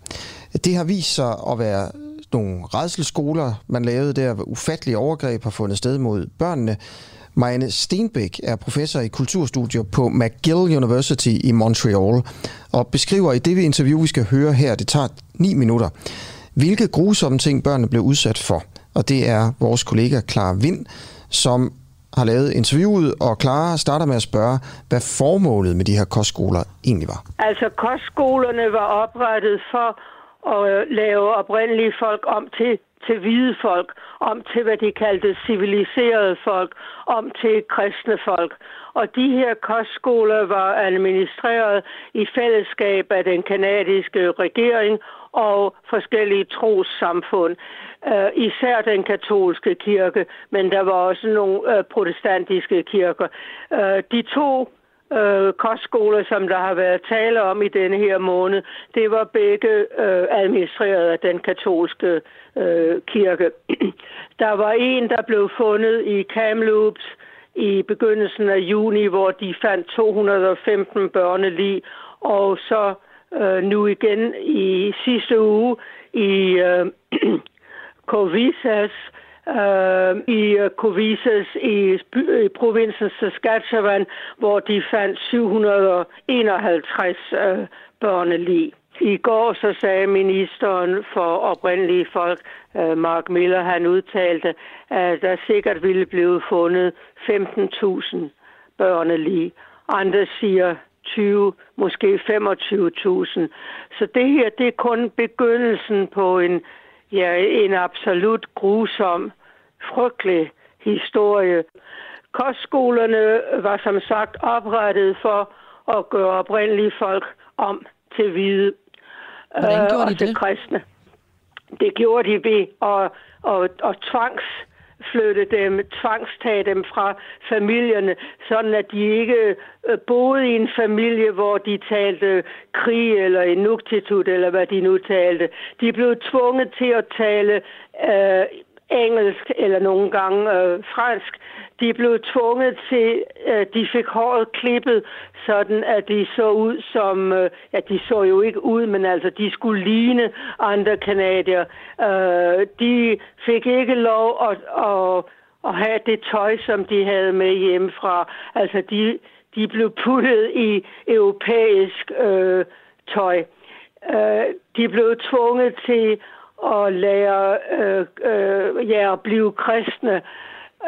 Det har vist sig at være nogle redselsskoler, man lavede der, hvor ufattelige overgreb har fundet sted mod børnene. Marianne Stenbæk er professor i kulturstudier på McGill University i Montreal, og beskriver i det vi interview, vi skal høre her, det tager 9 minutter, hvilke grusomme ting børnene blev udsat for. Og det er vores kollega Clara Vind, som har lavet interviewet, og Clara starter med at spørge, hvad formålet med de her kostskoler egentlig var. Altså kostskolerne var oprettet for at øh, lave oprindelige folk om til, til hvide folk, om til hvad de kaldte civiliserede folk, om til kristne folk. Og de her kostskoler var administreret i fællesskab af den kanadiske regering og forskellige trossamfund. Øh, især den katolske kirke, men der var også nogle øh, protestantiske kirker. Øh, de to øh, kostskoler, som der har været tale om i denne her måned, det var begge øh, administreret af den katolske øh, kirke. [clears throat] der var en, der blev fundet i Kamloops i begyndelsen af juni, hvor de fandt 215 børnelig, og så øh, nu igen i sidste uge i øh, [clears throat] Covisas, øh, i øh, Covisas i, i provinsen Saskatchewan, hvor de fandt 751 øh, børnelig. I går så sagde ministeren for oprindelige folk, øh, Mark Miller, han udtalte, at der sikkert ville blive fundet 15.000 børnelig. Andre siger 20, måske 25.000. Så det her, det er kun begyndelsen på en ja, en absolut grusom, frygtelig historie. Kostskolerne var som sagt oprettet for at gøre oprindelige folk om til hvide. Hvordan gjorde de øh, det? kristne. Det gjorde de ved at, at, at tvangs flytte dem, tvangstage dem fra familierne, sådan at de ikke øh, boede i en familie, hvor de talte krig eller inuktitut, eller hvad de nu talte. De blev tvunget til at tale øh, engelsk eller nogle gange øh, fransk. De blev tvunget til, at de fik håret klippet, sådan at de så ud som, øh, ja, de så jo ikke ud, men altså, de skulle ligne andre kanadier. Øh, de fik ikke lov at, at, at have det tøj, som de havde med hjemmefra. Altså, de, de blev puttet i europæisk øh, tøj. De blev tvunget til at lære øh, øh, ja, at blive kristne.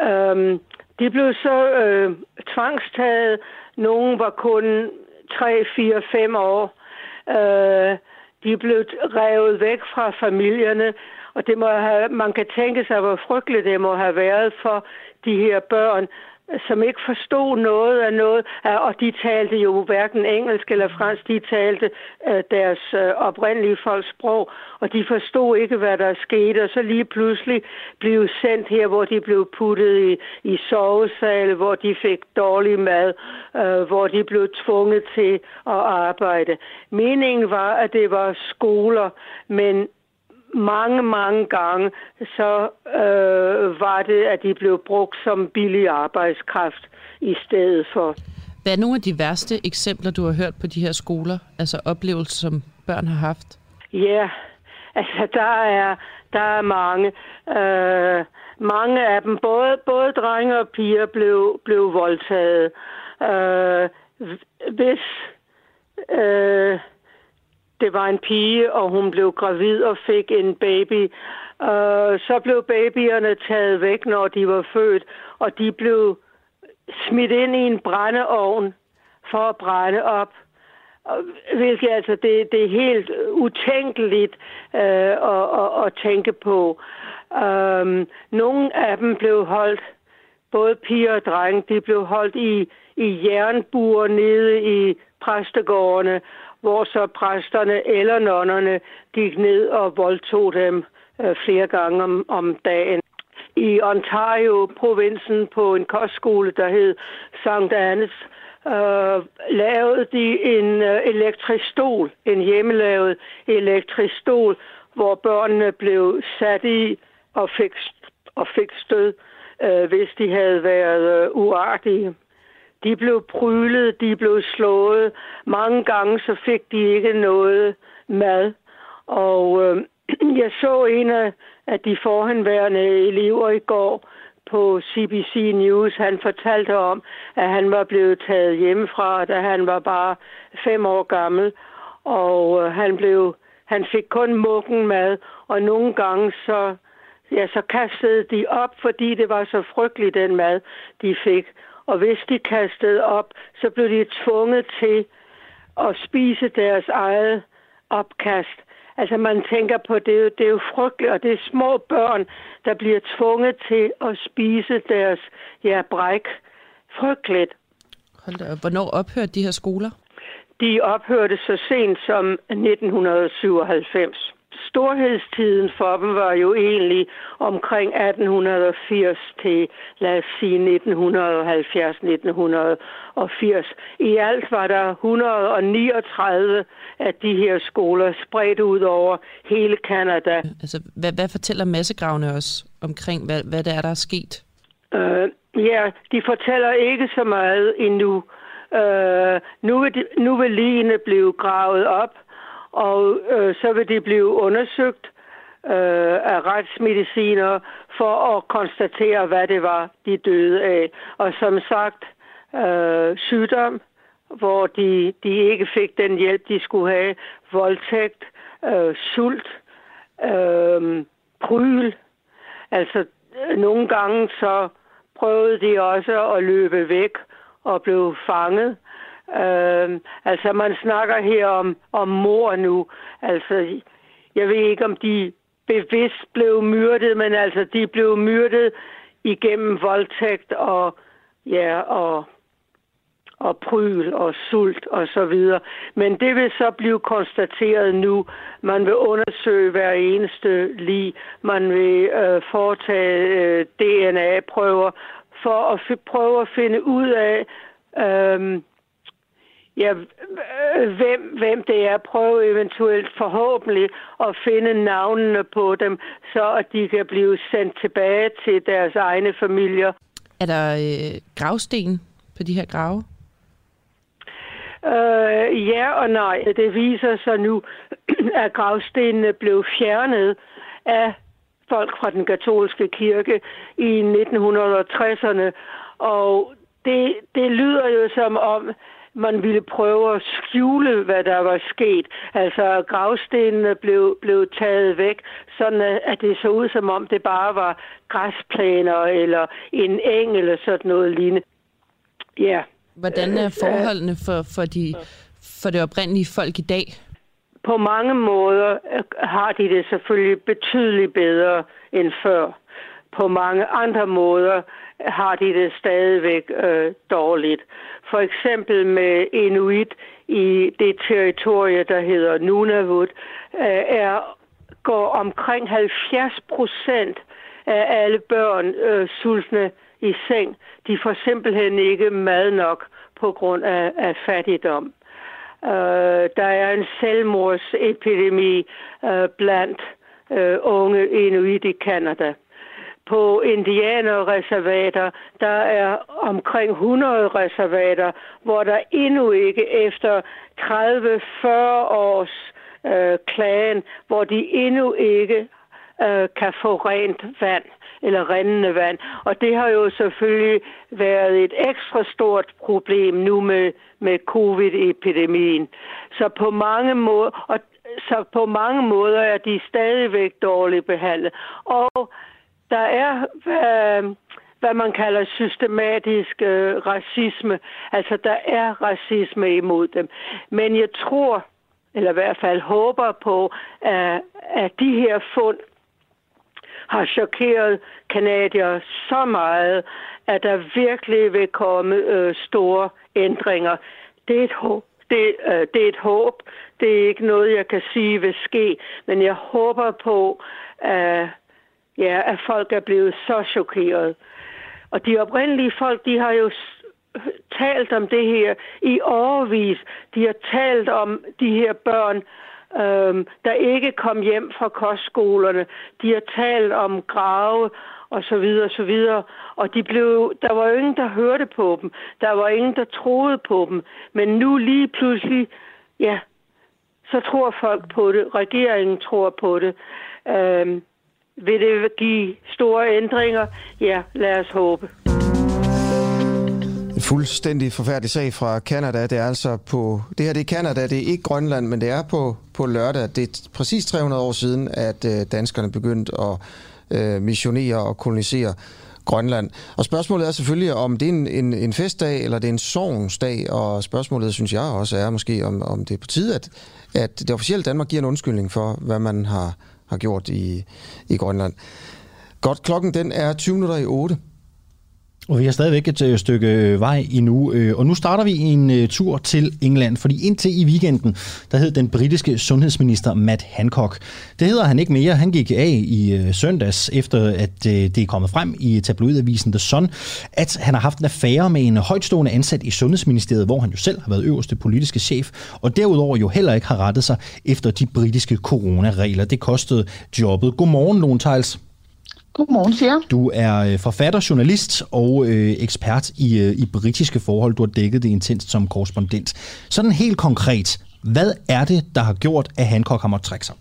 Øh, de blev så øh, tvangstaget. Nogle var kun 3, 4, 5 år. Øh, de blev revet væk fra familierne, og det må have, man kan tænke sig, hvor frygteligt det må have været for de her børn, som ikke forstod noget af noget, og de talte jo hverken engelsk eller fransk, de talte øh, deres øh, oprindelige folks sprog, og de forstod ikke, hvad der skete, og så lige pludselig blev sendt her, hvor de blev puttet i, i sovesal, hvor de fik dårlig mad, øh, hvor de blev tvunget til at arbejde. Meningen var, at det var skoler, men mange, mange gange, så øh, var det, at de blev brugt som billig arbejdskraft i stedet for. Hvad er nogle af de værste eksempler, du har hørt på de her skoler? Altså oplevelser, som børn har haft? Ja, [laughs] altså der er, der er mange. Øh, mange af dem, både, både drenge og piger, blev, blev voldtaget. Øh, hvis... Øh, det var en pige, og hun blev gravid og fik en baby. Øh, så blev babyerne taget væk, når de var født, og de blev smidt ind i en brændeovn for at brænde op. Hvilket altså, det, det er helt utænkeligt øh, at, at, at tænke på. Um, nogle af dem blev holdt, både piger og drenge, de blev holdt i, i jernbuer nede i præstegårdene, hvor så præsterne eller nonnerne gik ned og voldtog dem øh, flere gange om, om dagen. I Ontario-provinsen på en kostskole, der hed St. Annes, øh, lavede de en øh, elektrisk stol, en hjemmelavet elektrisk stol, hvor børnene blev sat i og fik, og fik stød, øh, hvis de havde været øh, uartige. De blev prylet, de blev slået. Mange gange så fik de ikke noget mad. Og øh, [clears throat] jeg så en af, af de forhenværende elever i går på CBC News. Han fortalte om, at han var blevet taget hjemmefra, da han var bare fem år gammel. Og øh, han blev han fik kun mukken mad, og nogle gange så, ja, så kastede de op, fordi det var så frygteligt, den mad, de fik. Og hvis de kastede op, så blev de tvunget til at spise deres eget opkast. Altså man tænker på, det, det er jo frygteligt, og det er små børn, der bliver tvunget til at spise deres ja, bræk. Frygteligt. Hold da. Hvornår ophørte de her skoler? De ophørte så sent som 1997. Storhedstiden for dem var jo egentlig omkring 1880 til, lad os sige, 1970-1980. I alt var der 139 af de her skoler spredt ud over hele Kanada. Altså, hvad, hvad fortæller massegravene os omkring, hvad, hvad det er, der er sket? Uh, ja, de fortæller ikke så meget endnu. Øh, nu, vil de, nu vil ligene blive gravet op, og øh, så vil de blive undersøgt øh, af retsmediciner for at konstatere, hvad det var, de døde af. Og som sagt, øh, sygdom, hvor de, de ikke fik den hjælp, de skulle have, voldtægt, øh, sult, øh, pryl. Altså, nogle gange så prøvede de også at løbe væk og blev fanget. Øh, altså, man snakker her om, om mor nu. Altså, jeg ved ikke, om de bevidst blev myrdet, men altså, de blev myrdet igennem voldtægt og, ja, og, og pryl og sult og så videre. Men det vil så blive konstateret nu. Man vil undersøge hver eneste lige. Man vil øh, foretage øh, DNA-prøver for at f- prøve at finde ud af, øh, ja, hvem, hvem det er. Prøve eventuelt forhåbentlig at finde navnene på dem, så at de kan blive sendt tilbage til deres egne familier. Er der øh, gravsten på de her grave? Øh, ja og nej. Det viser sig nu, [clears throat] at gravstenene blev fjernet af folk fra den katolske kirke i 1960'erne. Og det, det lyder jo som om, man ville prøve at skjule, hvad der var sket. Altså, gravstenene blev, blev taget væk, sådan at det så ud som om, det bare var græsplæner eller en eng eller sådan noget lignende. Ja. Hvordan er forholdene for, for, de, for det oprindelige folk i dag? På mange måder har de det selvfølgelig betydeligt bedre end før. På mange andre måder har de det stadigvæk øh, dårligt. For eksempel med Inuit i det territorie, der hedder Nunavut, øh, er, går omkring 70 procent af alle børn øh, sultne i seng. De får simpelthen ikke mad nok på grund af, af fattigdom. Øh, der er en selvmordsepidemi øh, blandt øh, unge inuit i Kanada. På indianerreservater, der er omkring 100 reservater, hvor der endnu ikke efter 30-40 års øh, klagen, hvor de endnu ikke øh, kan få rent vand eller rendende vand. Og det har jo selvfølgelig været et ekstra stort problem nu med, med covid-epidemien. Så på mange måder, og så på mange måder er de stadigvæk dårligt behandlet. Og der er, hvad, hvad man kalder systematisk øh, racisme. Altså, der er racisme imod dem. Men jeg tror, eller i hvert fald håber på, at, at de her fund har chokeret kanadier så meget, at der virkelig vil komme øh, store ændringer. Det er et håb. Det, øh, det er et håb. Det er ikke noget, jeg kan sige vil ske, men jeg håber på, at, ja, at folk er blevet så chokeret. Og de oprindelige folk, de har jo talt om det her i overvis. De har talt om de her børn, øhm, der ikke kom hjem fra kostskolerne. De har talt om grave og så videre, og så videre. Og de blev, der var ingen, der hørte på dem. Der var ingen, der troede på dem. Men nu lige pludselig, ja, så tror folk på det. Regeringen tror på det. Øhm, vil det give store ændringer? Ja, lad os håbe. En fuldstændig forfærdelig sag fra Kanada. Det er altså på... Det her det er Kanada, det er ikke Grønland, men det er på, på lørdag. Det er præcis 300 år siden, at øh, danskerne begyndte at øh, missionere og kolonisere Grønland. Og spørgsmålet er selvfølgelig, om det er en, en, en festdag, eller det er en sorgsdag, og spørgsmålet, synes jeg også, er måske, om, om det er på tide, at, at det officielle Danmark giver en undskyldning for, hvad man har, har gjort i, i Grønland. Godt, klokken den er 20 minutter i 8. Og vi har stadigvæk et øh, stykke øh, vej endnu, øh, og nu starter vi en tur til England, fordi indtil i weekenden, der hed den britiske sundhedsminister Matt Hancock. Det hedder han ikke mere. Han gik af i søndags, efter at det er kommet frem i tabloidavisen The Sun, at han har haft en affære med en højtstående ansat i Sundhedsministeriet, hvor han jo selv har været øverste politiske chef, og derudover jo heller ikke har rettet sig efter de britiske coronaregler. Det kostede jobbet. Godmorgen, Lone Tejls. Godmorgen, siger Du er øh, forfatter, journalist og øh, ekspert i, øh, i britiske forhold. Du har dækket det intenst som korrespondent. Sådan helt konkret, hvad er det, der har gjort, at Hancock har måttet trække sig?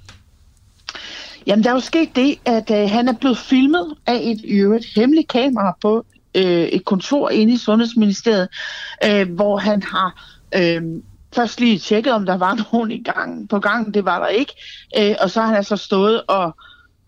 Jamen, der er jo sket det, at øh, han er blevet filmet af et øvrigt hemmeligt kamera på øh, et kontor inde i Sundhedsministeriet, øh, hvor han har... Øh, først lige tjekket, om der var [laughs] nogen i gang. På gangen, det var der ikke. Øh, og så har han altså stået og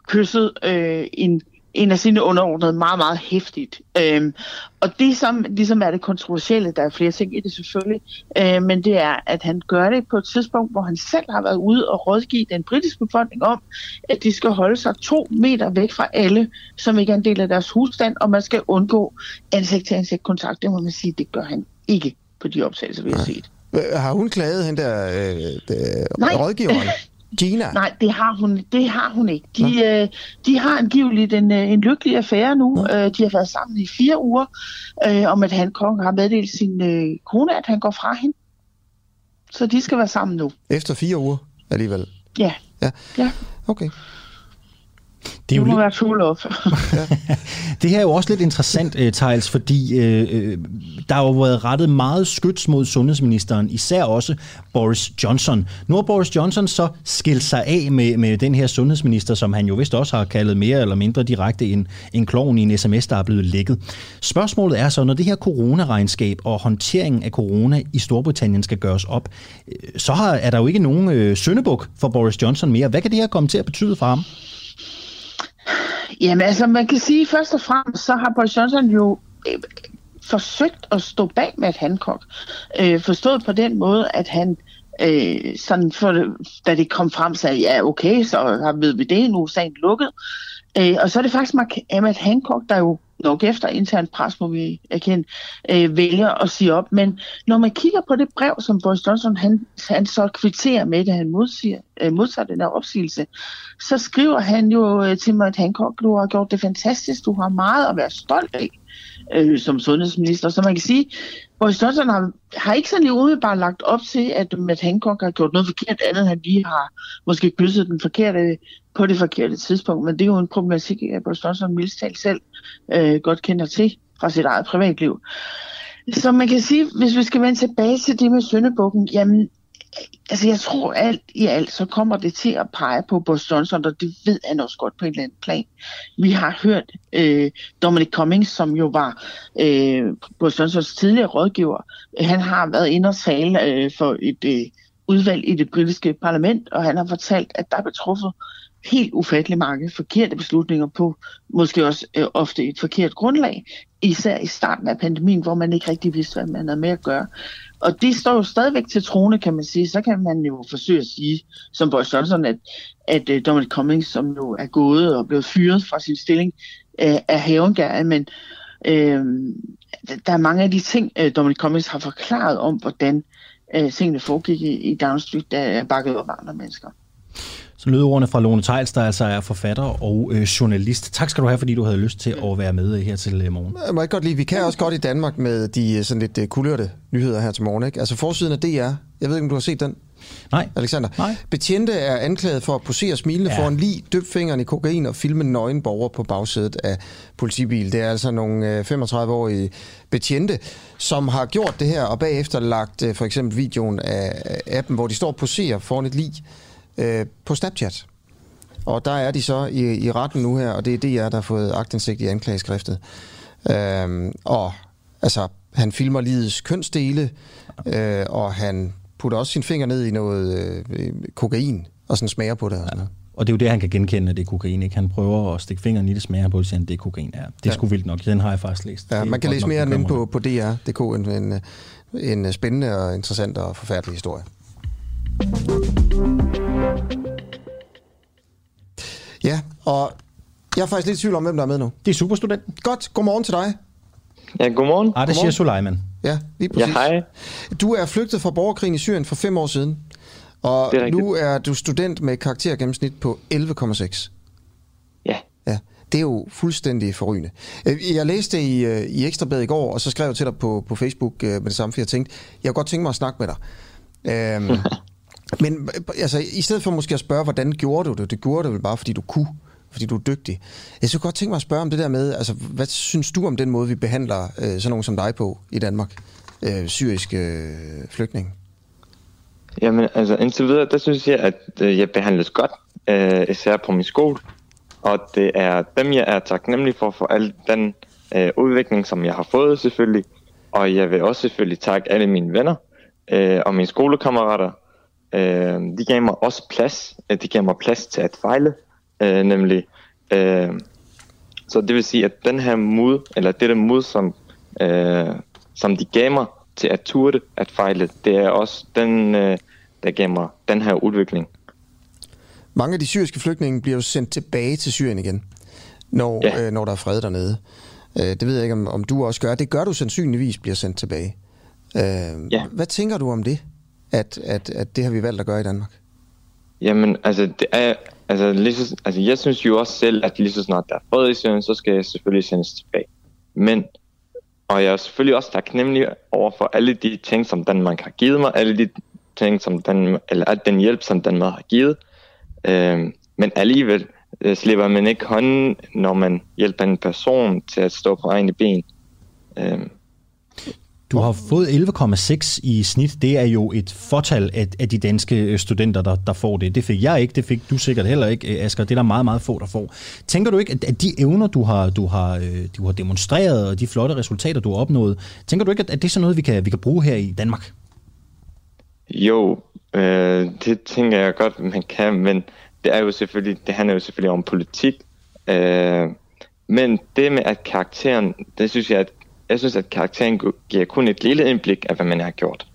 kysset øh, en en af sine underordnede meget, meget hæftigt. Øhm, og det, som ligesom er det kontroversielle, der er flere ting i det selvfølgelig, øh, men det er, at han gør det på et tidspunkt, hvor han selv har været ude og rådgive den britiske befolkning om, at de skal holde sig to meter væk fra alle, som ikke er en del af deres husstand, og man skal undgå ansigt-til-ansigt kontakt. Det må man sige, det gør han ikke på de optagelser, vi har set. Har hun klaget, hende der øh, rådgiveren? [laughs] Gina? Nej, det har hun, det har hun ikke. De, øh, de har angiveligt en, øh, en lykkelig affære nu. Øh, de har været sammen i fire uger, øh, om at han har meddelt sin øh, kone, at han går fra hende. Så de skal være sammen nu. Efter fire uger alligevel? Ja. Ja. ja. Okay. Det, er jo må være full of. [laughs] det her er jo også lidt interessant, uh, Thijs, fordi uh, der har jo været rettet meget skyts mod sundhedsministeren, især også Boris Johnson. Nu har Boris Johnson så skilt sig af med, med den her sundhedsminister, som han jo vist også har kaldet mere eller mindre direkte en, en klovn i en sms, der er blevet lækket. Spørgsmålet er så, når det her coronaregnskab og håndteringen af corona i Storbritannien skal gøres op, så har, er der jo ikke nogen uh, søndebuk for Boris Johnson mere. Hvad kan det her komme til at betyde for ham? Jamen altså, man kan sige først og fremmest, så har Boris Johnson jo øh, forsøgt at stå bag med et Hancock. Øh, forstået på den måde, at han øh, sådan for, da det kom frem, sagde, ja okay, så har ved vi det, nu er sagen lukket. Øh, og så er det faktisk Ahmad Hancock, der jo nok efter intern pres, må vi erkende, øh, vælger at sige op. Men når man kigger på det brev, som Boris Johnson han, han så kvitterer med, da han modsiger, øh, modtager den her opsigelse, så skriver han jo øh, til mig, at Hancock, du har gjort det fantastisk, du har meget at være stolt af øh, som sundhedsminister. Så man kan sige, Boris Johnson har, har ikke sådan lige umiddelbart lagt op til, at Matt Hancock har gjort noget forkert, andet han lige har måske kysset den forkerte på det forkerte tidspunkt. Men det er jo en problematik, at Boris Johnson mildstalt selv øh, godt kender til fra sit eget privatliv. Så man kan sige, hvis vi skal vende tilbage til det med Søndebukken, jamen altså jeg tror alt i alt, så kommer det til at pege på Boris Johnson, og det ved han også godt på en eller andet plan. Vi har hørt øh, Dominic Cummings, som jo var øh, Boris Johnsons tidligere rådgiver, han har været inde og tale øh, for et øh, udvalg i det britiske parlament, og han har fortalt, at der er betruffet helt ufattelig mange forkerte beslutninger på måske også øh, ofte et forkert grundlag, især i starten af pandemien, hvor man ikke rigtig vidste, hvad man havde med at gøre. Og det står jo stadigvæk til trone, kan man sige. Så kan man jo forsøge at sige, som Boris Johnson, at, at øh, Dominic Cummings, som jo er gået og blevet fyret fra sin stilling, øh, er hævengær. Men øh, der er mange af de ting, øh, Dominic Cummings har forklaret om, hvordan øh, tingene foregik i, i Down Street, der er bakket op af andre mennesker. Så lød ordene fra Lone Tejls, der altså er forfatter og øh, journalist. Tak skal du have, fordi du havde lyst til at være med her til øh, morgen. Jeg må ikke godt lide, vi kan også godt i Danmark med de øh, sådan lidt øh, kulørte nyheder her til morgen. Ikke? Altså forsiden af DR, jeg ved ikke, om du har set den? Nej. Alexander. Nej. Betjente er anklaget for at posere smilende ja. for en lige, døb fingeren i kokain og filme nøgen borger på bagsædet af politibil. Det er altså nogle 35-årige betjente, som har gjort det her, og bagefter lagt for eksempel videoen af appen, hvor de står og poserer foran et lig øh, på Snapchat. Og der er de så i, i retten nu her, og det er DR, der har fået agtindsigt i anklageskriftet. Øhm, og altså, han filmer livets kønsdele, øh, og han putter også sin finger ned i noget øh, kokain, og sådan smager på det. Og, sådan noget. og det er jo det, han kan genkende, at det er kokain. Ikke? Han prøver at stikke fingeren i det, smager på det, siger det er kokain. Ja, det er ja. sgu vildt nok. Den har jeg faktisk læst. Ja, man kan læse mere end på, på DR.dk. En, en, en spændende og interessant og forfærdelig historie. Ja, og jeg er faktisk lidt i tvivl om, hvem der er med nu. Det er superstudenten. Godt, godmorgen til dig. Ja, godmorgen. Ah, det siger Suleiman. Ja, lige præcis. Ja, hej. Du er flygtet fra borgerkrigen i Syrien for fem år siden, og Det er rigtigt. nu er du student med karaktergennemsnit på 11,6. Ja. Ja, det er jo fuldstændig forrygende. Øh, Jeg læste i, øh, i Ekstrabladet i går, og så skrev jeg til dig på, på Facebook øh, med det samme, for jeg tænkte, jeg kunne godt tænke mig at snakke med dig. Øhm, [laughs] men altså, i stedet for måske at spørge, hvordan gjorde du det? Det gjorde du vel bare, fordi du kunne, fordi du er dygtig. Jeg skulle godt tænke mig at spørge om det der med, altså, hvad synes du om den måde, vi behandler øh, sådan nogen som dig på i Danmark? Øh, syriske øh, flygtninge. Jamen, altså indtil videre, der synes jeg, at øh, jeg behandles godt, øh, især på min skole. Og det er dem, jeg er taknemmelig for, for al den øh, udvikling, som jeg har fået selvfølgelig. Og jeg vil også selvfølgelig takke alle mine venner øh, og mine skolekammerater. Øh, de gav mig også plads. Øh, De gav mig plads til at fejle, øh, nemlig. Øh, så det vil sige, at den her mod, eller det mod, som, øh, som de gav mig til at turde at fejle, det er også den, øh, der gav mig den her udvikling. Mange af de syriske flygtninge bliver jo sendt tilbage til Syrien igen, når, Ja. øh, når der er fred dernede. Øh, det ved jeg ikke, om, om du også gør. Det gør du sandsynligvis, bliver sendt tilbage. Øh, Ja. Hvad tænker du om det, at, at, at det har vi valgt at gøre i Danmark? Jamen, altså, det er, altså, lige så, altså, jeg synes jo også selv, at lige så snart der er fred i Syrien, så skal jeg selvfølgelig sendes tilbage. Men, og jeg er selvfølgelig også taknemmelig over for alle de ting, som Danmark har givet mig, alle de ting, som den, eller alt den hjælp, som Danmark har givet. Øhm, men alligevel øh, slipper man ikke hånden, når man hjælper en person til at stå på egne ben. Øhm, du har fået 11,6 i snit. Det er jo et fortal af, af de danske øh, studenter, der, der får det. Det fik jeg ikke, det fik du sikkert heller ikke, øh, Asger. Det er der meget, meget få, der får. Tænker du ikke, at, at de evner, du har, du, har, øh, du har demonstreret, og de flotte resultater, du har opnået, tænker du ikke, at, det er sådan noget, vi kan, vi kan bruge her i Danmark? Jo, øh, det tænker jeg godt, man kan, men det er jo selvfølgelig, det handler jo selvfølgelig om politik. Øh, men det med at karakteren, det synes jeg, at jeg synes, at karakteren giver kun et lille indblik af, hvad man har gjort.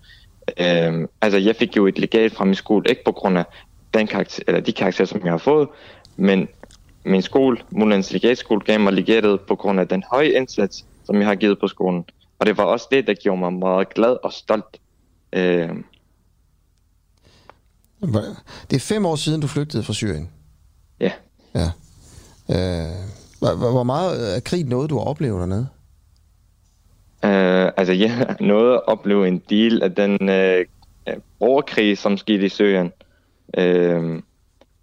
Øh, altså, jeg fik jo et legat fra min skole, ikke på grund af den karakter, eller de karakterer, som jeg har fået, men min skole, Mulands legatskole, gav mig legatet på grund af den høje indsats, som jeg har givet på skolen. Og det var også det, der gjorde mig meget glad og stolt. Øh, Det er fem år siden, du flygtede fra Syrien. ja. Ja. Øh, hvor, meget af krig nåede du at opleve dernede? Uh, altså, jeg nåede at opleve en del af den uh, borgerkrig, som skete i Syrien. Uh,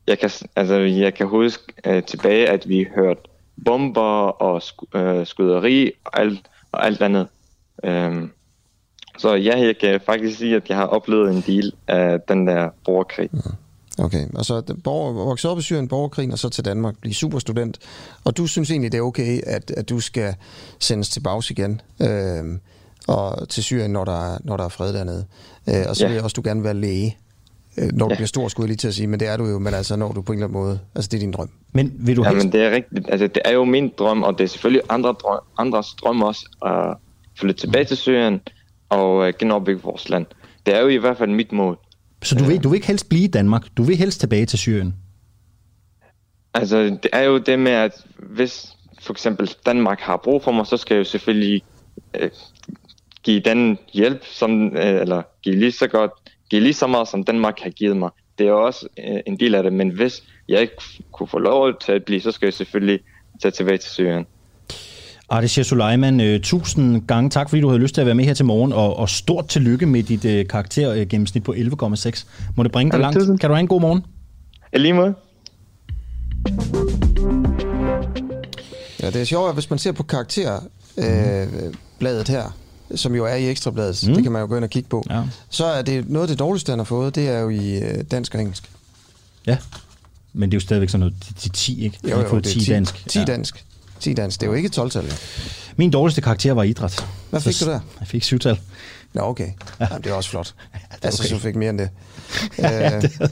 jeg, kan, altså, jeg kan huske uh, tilbage, at vi hørte bomber og sk- uh, skyderi og alt, og alt andet. Uh, så ja, jeg kan faktisk sige, at jeg har oplevet en del af den der borgerkrig. Mm. Okay, og så borger, vokset op i Syrien, borgerkrigen, og så til Danmark, blive superstudent. Og du synes egentlig, det er okay, at, at du skal sendes til bags igen øh, og til Syrien, når der, er- når der er fred dernede. Øh, og så Ja. vil jeg også, du gerne være læge, øh, når du Ja. bliver stor, skulle jeg lige til at sige, men det er du jo, men altså når du på en eller anden måde, altså det er din drøm. Men vil du Ja, helst... men det er rigtigt. Altså, det er jo min drøm, og det er selvfølgelig andre drøm, andres drøm også at flytte tilbage til Syrien og uh, genopbygge vores land. Det er jo i hvert fald mit mål. Så du vil, du vil ikke helst blive i Danmark? Du vil helst tilbage til Syrien? Altså, det er jo det med, at hvis for eksempel Danmark har brug for mig, så skal jeg jo selvfølgelig øh, give den hjælp, som, øh, eller give lige så godt, give lige så meget, som Danmark har givet mig. det er også øh, en del af det, men hvis jeg ikke kunne få lov til at blive, så skal jeg selvfølgelig tage tilbage til Syrien. Ardeshir Suleiman, øh, tusind gange tak, fordi du havde lyst til at være med her til morgen, og, og stort tillykke med dit øh, karaktergennemsnit på 11,6. Må det bringe dig langt? Kan du have en god morgen? Ja, lige måde. Ja, det er sjovt, at hvis man ser på karakterbladet øh, her, som jo er i Ekstrabladet, mm. det kan man jo gå ind og kigge på, ja. så er det noget af det dårligste, han har fået, det er jo i øh, dansk og engelsk. Ja, men det er jo stadigvæk sådan noget til 10, ikke? Jo, jo, fået det 10, 10 dansk. 10 ja. dansk. 10 dansk. Det er jo ikke 12-tal. Ja. Min dårligste karakter var idræt. Hvad fik så, du der? Jeg fik 7-tal. Nå, okay. Ja. Jamen, det er også flot. [laughs] Ja, det altså, okay. så fik mere end det. [laughs] ja, det, havde,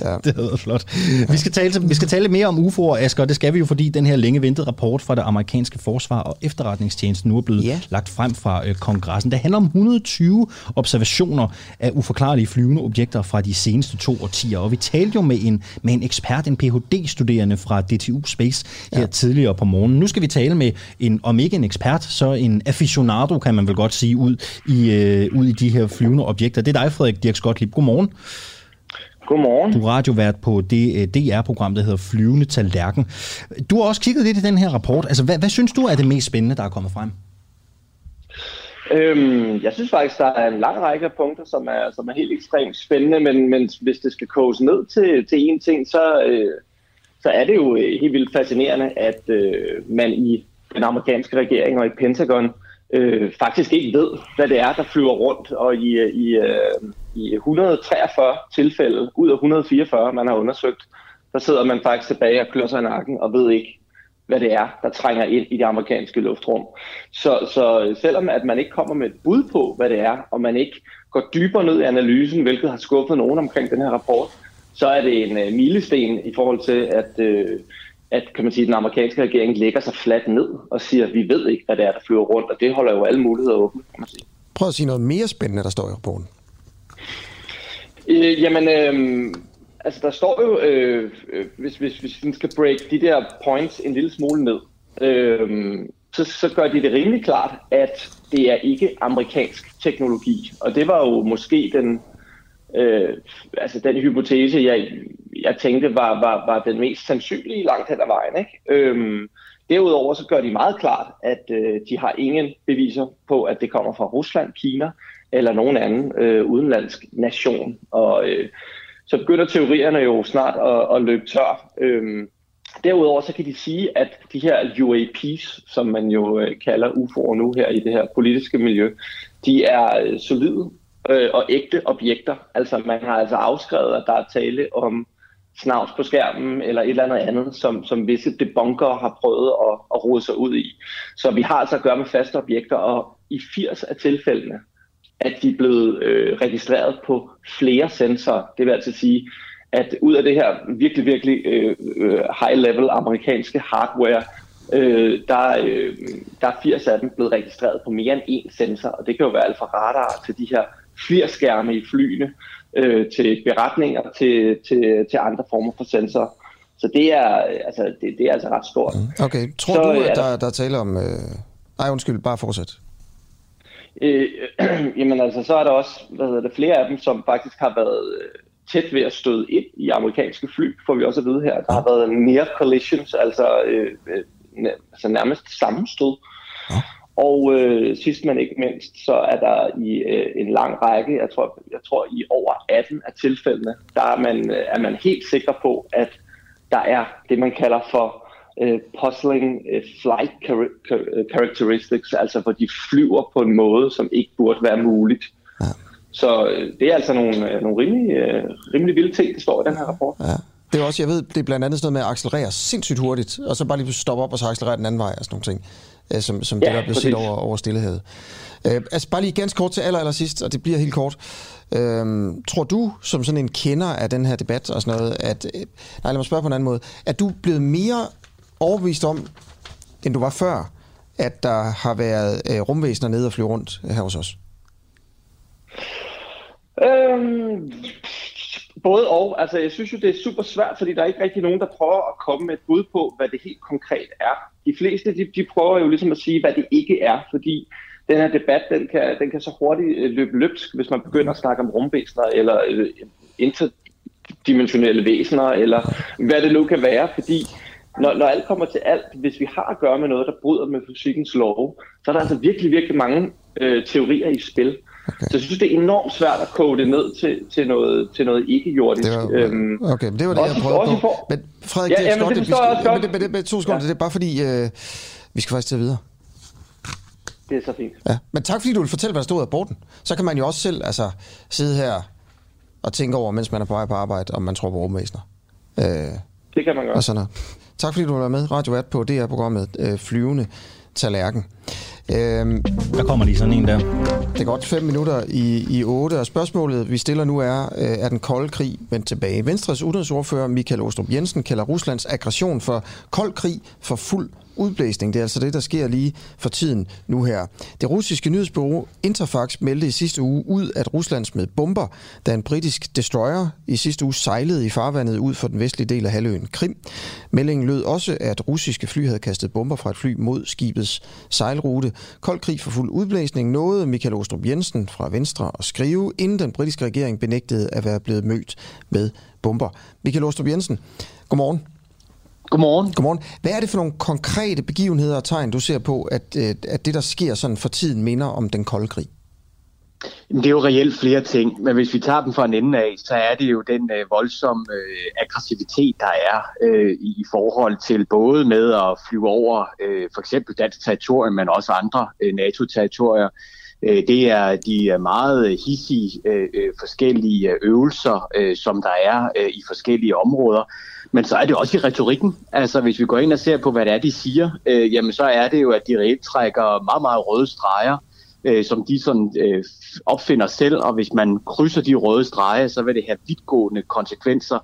ja. [laughs] det havde været flot. Vi skal, tale, vi skal tale mere om UFO'er, Asger, og det skal vi jo, fordi den her længe ventede rapport fra det amerikanske forsvar og efterretningstjeneste nu er blevet ja. lagt frem fra øh, kongressen. Det handler om 120 observationer af uforklarlige flyvende objekter fra de seneste to årtier, og vi talte jo med en, med en ekspert, en Ph.D.-studerende fra DTU Space her ja. tidligere på morgenen. Nu skal vi tale med en, om ikke en ekspert, så en aficionado, kan man vel godt sige, ud i, øh, ud i de her flyvende objekter. Det er dig, Frederik Dirk Gottlieb. Godmorgen. Godmorgen. Du er radiovært på det øh, DR-program, der hedder Flyvende Tallerken. Du har også kigget lidt i den her rapport. Altså, hvad, hvad synes du er det mest spændende, der er kommet frem? Øhm, jeg synes faktisk, der er en lang række af punkter, som er, som er helt ekstremt spændende, men, men hvis det skal koges ned til, til én ting, så, øh, så er det jo øh, helt vildt fascinerende, at øh, man i den amerikanske regering og i Pentagon øh, Øh, faktisk ikke ved, hvad det er, der flyver rundt, og i, øh, i, øh, i 143 tilfælde ud af 144, man har undersøgt, der sidder man faktisk tilbage og klør sig i nakken og ved ikke, hvad det er, der trænger ind i det amerikanske luftrum. Så, så selvom at man ikke kommer med et bud på, hvad det er, og man ikke går dybere ned i analysen, hvilket har skuffet nogen omkring den her rapport, så er det en øh, milesten i forhold til, at, øh, at kan man sige, den amerikanske regering lægger sig fladt ned og siger, at vi ved ikke, hvad det er, der flyver rundt, og det holder jo alle muligheder åbne, kan man sige. Prøv at sige noget mere spændende, der står i rapporten. Øh, jamen, øh, altså der står jo, øh, øh, hvis, hvis, hvis vi skal break de der points en lille smule ned, øh, så, så gør de det rimelig klart, at det er ikke amerikansk teknologi. Og det var jo måske den, øh, altså den hypotese, jeg, jeg tænkte var, var, var den mest sandsynlige langt hen ad vejen. Ikke? Øhm, derudover så gør de meget klart, at øh, de har ingen beviser på, at det kommer fra Rusland, Kina eller nogen anden øh, udenlandsk nation. Og øh, så begynder teorierne jo snart at, at løbe tør. Øhm, derudover så kan de sige, at de her UAPs, som man jo øh, kalder UFO'er nu her i det her politiske miljø, de er øh, solide øh, og ægte objekter. Altså man har altså afskrevet, at der er tale om snavs på skærmen eller et eller andet andet, som, som visse debunkere har prøvet at, at rode sig ud i. Så vi har altså at gøre med faste objekter, og i 80 af tilfældene, at de er blevet øh, registreret på flere sensorer. Det vil altså sige, at ud af det her virkelig, virkelig øh, øh high-level amerikanske hardware, øh, der, øh, der er 80 af dem blevet registreret på mere end én sensor, og det kan jo være alt fra radar til de her flerskærme i flyene, øh, til beretninger, til, til, til andre former for sensorer. Så det er, altså, det, det er altså ret stort. Mm. Okay, tror Så, du, at der, der er tale om... Øh... Ej, undskyld, bare fortsæt. Øh, [clears throat] jamen altså, så er der også hvad hedder det, flere af dem, som faktisk har været øh, tæt ved at støde ind i amerikanske fly, får vi også at vide her. Der har været near collisions, altså, øh, øh, altså nærmest sammenstød. Ja. Og øh, sidst men ikke mindst, så er der i øh, en lang række, jeg tror, jeg tror i over 18 af tilfældene, der er man, øh, er man helt sikker på, at der er det, man kalder for uh, puzzling uh, flight char- characteristics, altså hvor de flyver på en måde, som ikke burde være muligt. Ja. Så uh, det er altså nogle, nogle rimelig, uh, rimelig vilde ting, der står i den her rapport. Ja. Det er også, jeg ved, det er blandt andet sådan noget med at accelerere sindssygt hurtigt, og så bare lige stoppe op og så accelerere den anden vej og sådan nogle ting, uh, som, som ja, det, der bliver set over, over stillehavet. Uh, altså bare lige ganske kort til aller, aller sidst, og det bliver helt kort. Uh, tror du, som sådan en kender af den her debat og sådan noget, at, nej lad mig spørge på en anden måde, er du blevet mere overbevist om, end du var før, at der har været øh, rumvæsener nede og flyve rundt her hos os? Øhm, både og. Altså, jeg synes jo, det er super svært, fordi der er ikke rigtig nogen, der prøver at komme med et bud på, hvad det helt konkret er. De fleste, de, de prøver jo ligesom at sige, hvad det ikke er, fordi den her debat, den kan, den kan så hurtigt øh, løbe løbsk, hvis man begynder at snakke om rumvæsener eller øh, interdimensionelle væsener, eller hvad det nu kan være, fordi når, når alt kommer til alt, hvis vi har at gøre med noget, der bryder med fysikkens lov, så er der altså virkelig, virkelig mange øh, teorier i spil. Okay. Så jeg synes, det er enormt svært at kode det ned til, til noget, til noget ikke-jordisk. Det var, øhm, okay, men det var det, jeg prøvede på. For... Men Frederik, ja, det er ja, godt, det, forstår jeg også godt. Men, men, men, men to sekunder, ja. det er bare fordi, øh, vi skal faktisk til videre. Det er så fint. Ja. Men tak fordi du vil fortælle, hvad der stod af borden. Så kan man jo også selv altså, sidde her og tænke over, mens man er på vej på arbejde, om man tror på rumvæsener. Øh, det kan man gøre. Og sådan noget. Tak fordi du var med. Radio 8 på DR-programmet øh, Flyvende Tallerken. Øhm, der kommer lige sådan en der. Det er godt fem minutter i, i otte, og spørgsmålet, vi stiller nu er, øh, er den kolde krig vendt tilbage? Venstres udenrigsordfører Michael Ostrup Jensen kalder Ruslands aggression for kold krig for fuld udblæsning. Det er altså det, der sker lige for tiden nu her. Det russiske nyhedsbureau Interfax meldte i sidste uge ud, at Rusland smed bomber, da en britisk destroyer i sidste uge sejlede i farvandet ud for den vestlige del af halvøen Krim. Meldingen lød også, at russiske fly havde kastet bomber fra et fly mod skibets sejlrute. Kold krig for fuld udblæsning nåede Michael Ostrup Jensen fra Venstre at skrive, inden den britiske regering benægtede at være blevet mødt med bomber. Michael Ostrup Jensen, godmorgen. Godmorgen. Godmorgen. Hvad er det for nogle konkrete begivenheder og tegn, du ser på, at, øh, at det, der sker sådan for tiden, minder om den kolde krig? Det er jo reelt flere ting, men hvis vi tager dem fra en ende af, så er det jo den øh, voldsomme øh, aggressivitet, der er øh, i forhold til både med at flyve over øh, for eksempel dansk territorium, men også andre øh, NATO-territorier. Øh, det er de meget hissige øh, øh, forskellige øvelser, øh, som der er øh, i forskellige områder. Men så er det også i retorikken. Altså hvis vi går ind og ser på, hvad det er, de siger, øh, jamen så er det jo, at de reelt trækker meget, meget røde streger, øh, som de sådan øh, opfinder selv, og hvis man krydser de røde streger, så vil det have vidtgående konsekvenser.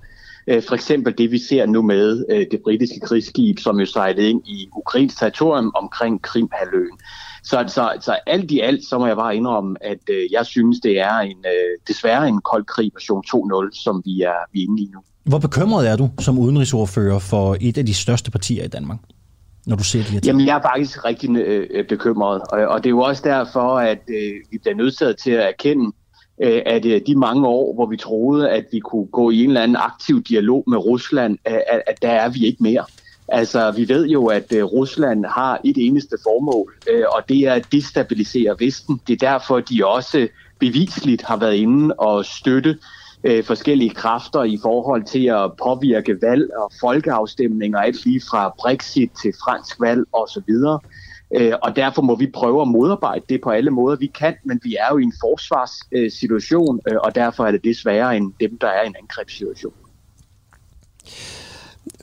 Øh, for eksempel det, vi ser nu med øh, det britiske krigsskib, som jo sejlede ind i ukrainsk territorium omkring Krimhaløen. Så, så, så alt i alt, så må jeg bare indrømme, at øh, jeg synes, det er en øh, desværre en kold krig version 2.0, som vi er, vi er inde i nu. Hvor bekymret er du som udenrigsordfører for et af de største partier i Danmark? når du ser de her ting? Jamen, jeg er faktisk rigtig øh, bekymret, og, og det er jo også derfor, at øh, vi bliver nødsaget til at erkende, øh, at øh, de mange år, hvor vi troede, at vi kunne gå i en eller anden aktiv dialog med Rusland, øh, at, at der er vi ikke mere. Altså, vi ved jo, at øh, Rusland har et eneste formål, øh, og det er at destabilisere Vesten. Det er derfor, de også bevisligt har været inde og støtte øh, Øh, forskellige kræfter i forhold til at påvirke valg og folkeafstemninger, alt lige fra Brexit til fransk valg osv. Øh, og derfor må vi prøve at modarbejde det på alle måder, vi kan, men vi er jo i en forsvarssituation, øh, og derfor er det desværre end dem, der er i en angrebssituation.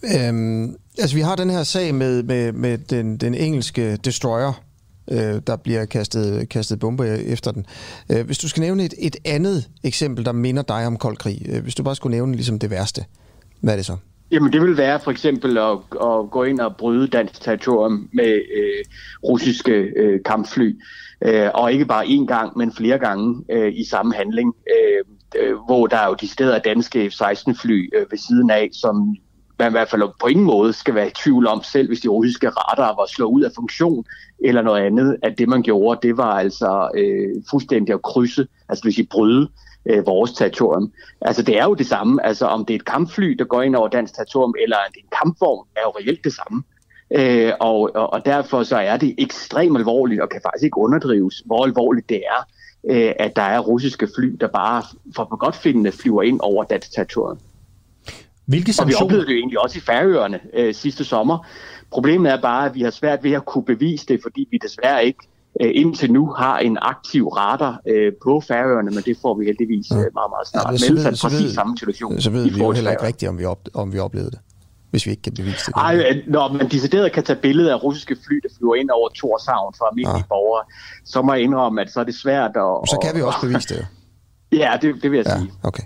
Øhm, altså, vi har den her sag med, med, med den, den engelske destroyer, øh, der bliver kastet, kastet bomber efter den. Øh, hvis du skal nævne et, et andet eksempel, der minder dig om kold krig, øh, hvis du bare skulle nævne ligesom det værste, hvad er det så? Jamen det vil være for eksempel at, at gå ind og bryde dansk territorium med øh, russiske øh, kampfly. Øh, og ikke bare én gang, men flere gange øh, i samme handling, øh, øh, hvor der er jo de steder danske F-16-fly øh, ved siden af, som man i hvert fald på ingen måde skal være i tvivl om, selv hvis de russiske radar var slået ud af funktion eller noget andet, at det man gjorde, det var altså øh, fuldstændig at krydse, altså hvis I bryde øh, vores territorium. Altså det er jo det samme, altså om det er et kampfly, der går ind over dansk territorium, eller det er en kampvogn, er jo reelt det samme. Øh, og, og, og derfor så er det ekstremt alvorligt, og kan faktisk ikke underdrives, hvor alvorligt det er, øh, at der er russiske fly, der bare for på godt findende flyver ind over dansk territorium. Hvilke sanktioner? Og vi oplevede det jo egentlig også i Færøerne øh, sidste sommer. Problemet er bare, at vi har svært ved at kunne bevise det, fordi vi desværre ikke øh, indtil nu har en aktiv radar øh, på Færøerne, men det får vi heldigvis øh, meget, meget snart. Ja, men så, præcis samme situation. Så ved vi jo heller ikke rigtigt, om vi, op, om vi oplevede det hvis vi ikke kan bevise det. Nej, øh, når man decideret kan tage billeder af russiske fly, der flyver ind over Torshavn for almindelige ja. borgere, så må jeg indrømme, at så er det svært at... Så kan vi også bevise det. ja, det, det vil jeg ja, sige. Okay.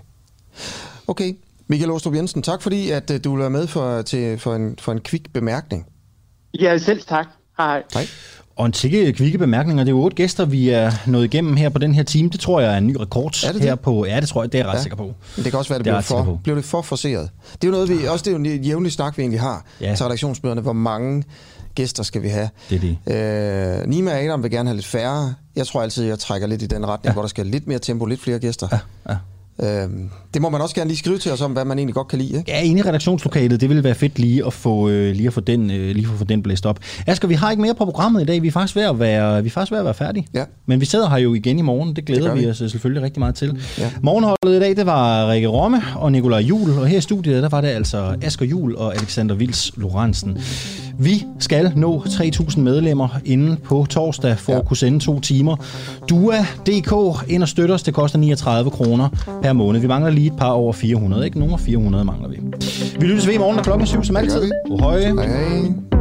Okay, Michael Ostrup Jensen, tak fordi at uh, du vil være med for, til, for, en, for en kvik bemærkning. Ja, selv tak. Hej. Hej. Og en tikke kvikke bemærkninger. Det er jo otte gæster, vi er nået igennem her på den her time. Det tror jeg er en ny rekord er det her det? på. Ja, det tror jeg, det er jeg ret ja. sikker på. Men det kan også være, det, det bliver, for, bliver det for forseret. Det er jo noget, vi, også det er jo en jævnlig snak, vi egentlig har ja. til redaktionsmøderne. Hvor mange gæster skal vi have? Det er det. Øh, Nima og Adam vil gerne have lidt færre. Jeg tror altid, jeg trækker lidt i den retning, ja. hvor der skal lidt mere tempo, lidt flere gæster. Ja. Ja. Øhm, det må man også gerne lige skrive til os om, hvad man egentlig godt kan lide. Ikke? Ja, inde i redaktionslokalet, det ville være fedt lige at få, øh, lige at få, den, øh, lige at få den blæst op. Asger, vi har ikke mere på programmet i dag. Vi er faktisk ved at være, vi er faktisk ved at være færdige. Ja. Men vi sidder her jo igen i morgen. Det glæder Det vi vi. os øh, selvfølgelig rigtig meget til. Ja. Morgenholdet i dag, det var Rikke Romme og Nikolaj Jul. Og her i studiet, der var det altså Asger Jul og Alexander Vils Lorentzen. Vi skal nå 3.000 medlemmer inden på torsdag for ja. at kunne sende to timer. Dua.dk ind og støtter os. Det koster 39 kroner per måned. Vi mangler lige et par over 400. Ikke nogen af 400 mangler vi. Vi lyttes ved i morgen, når klokken er syv som altid. Høje. Hej, hej.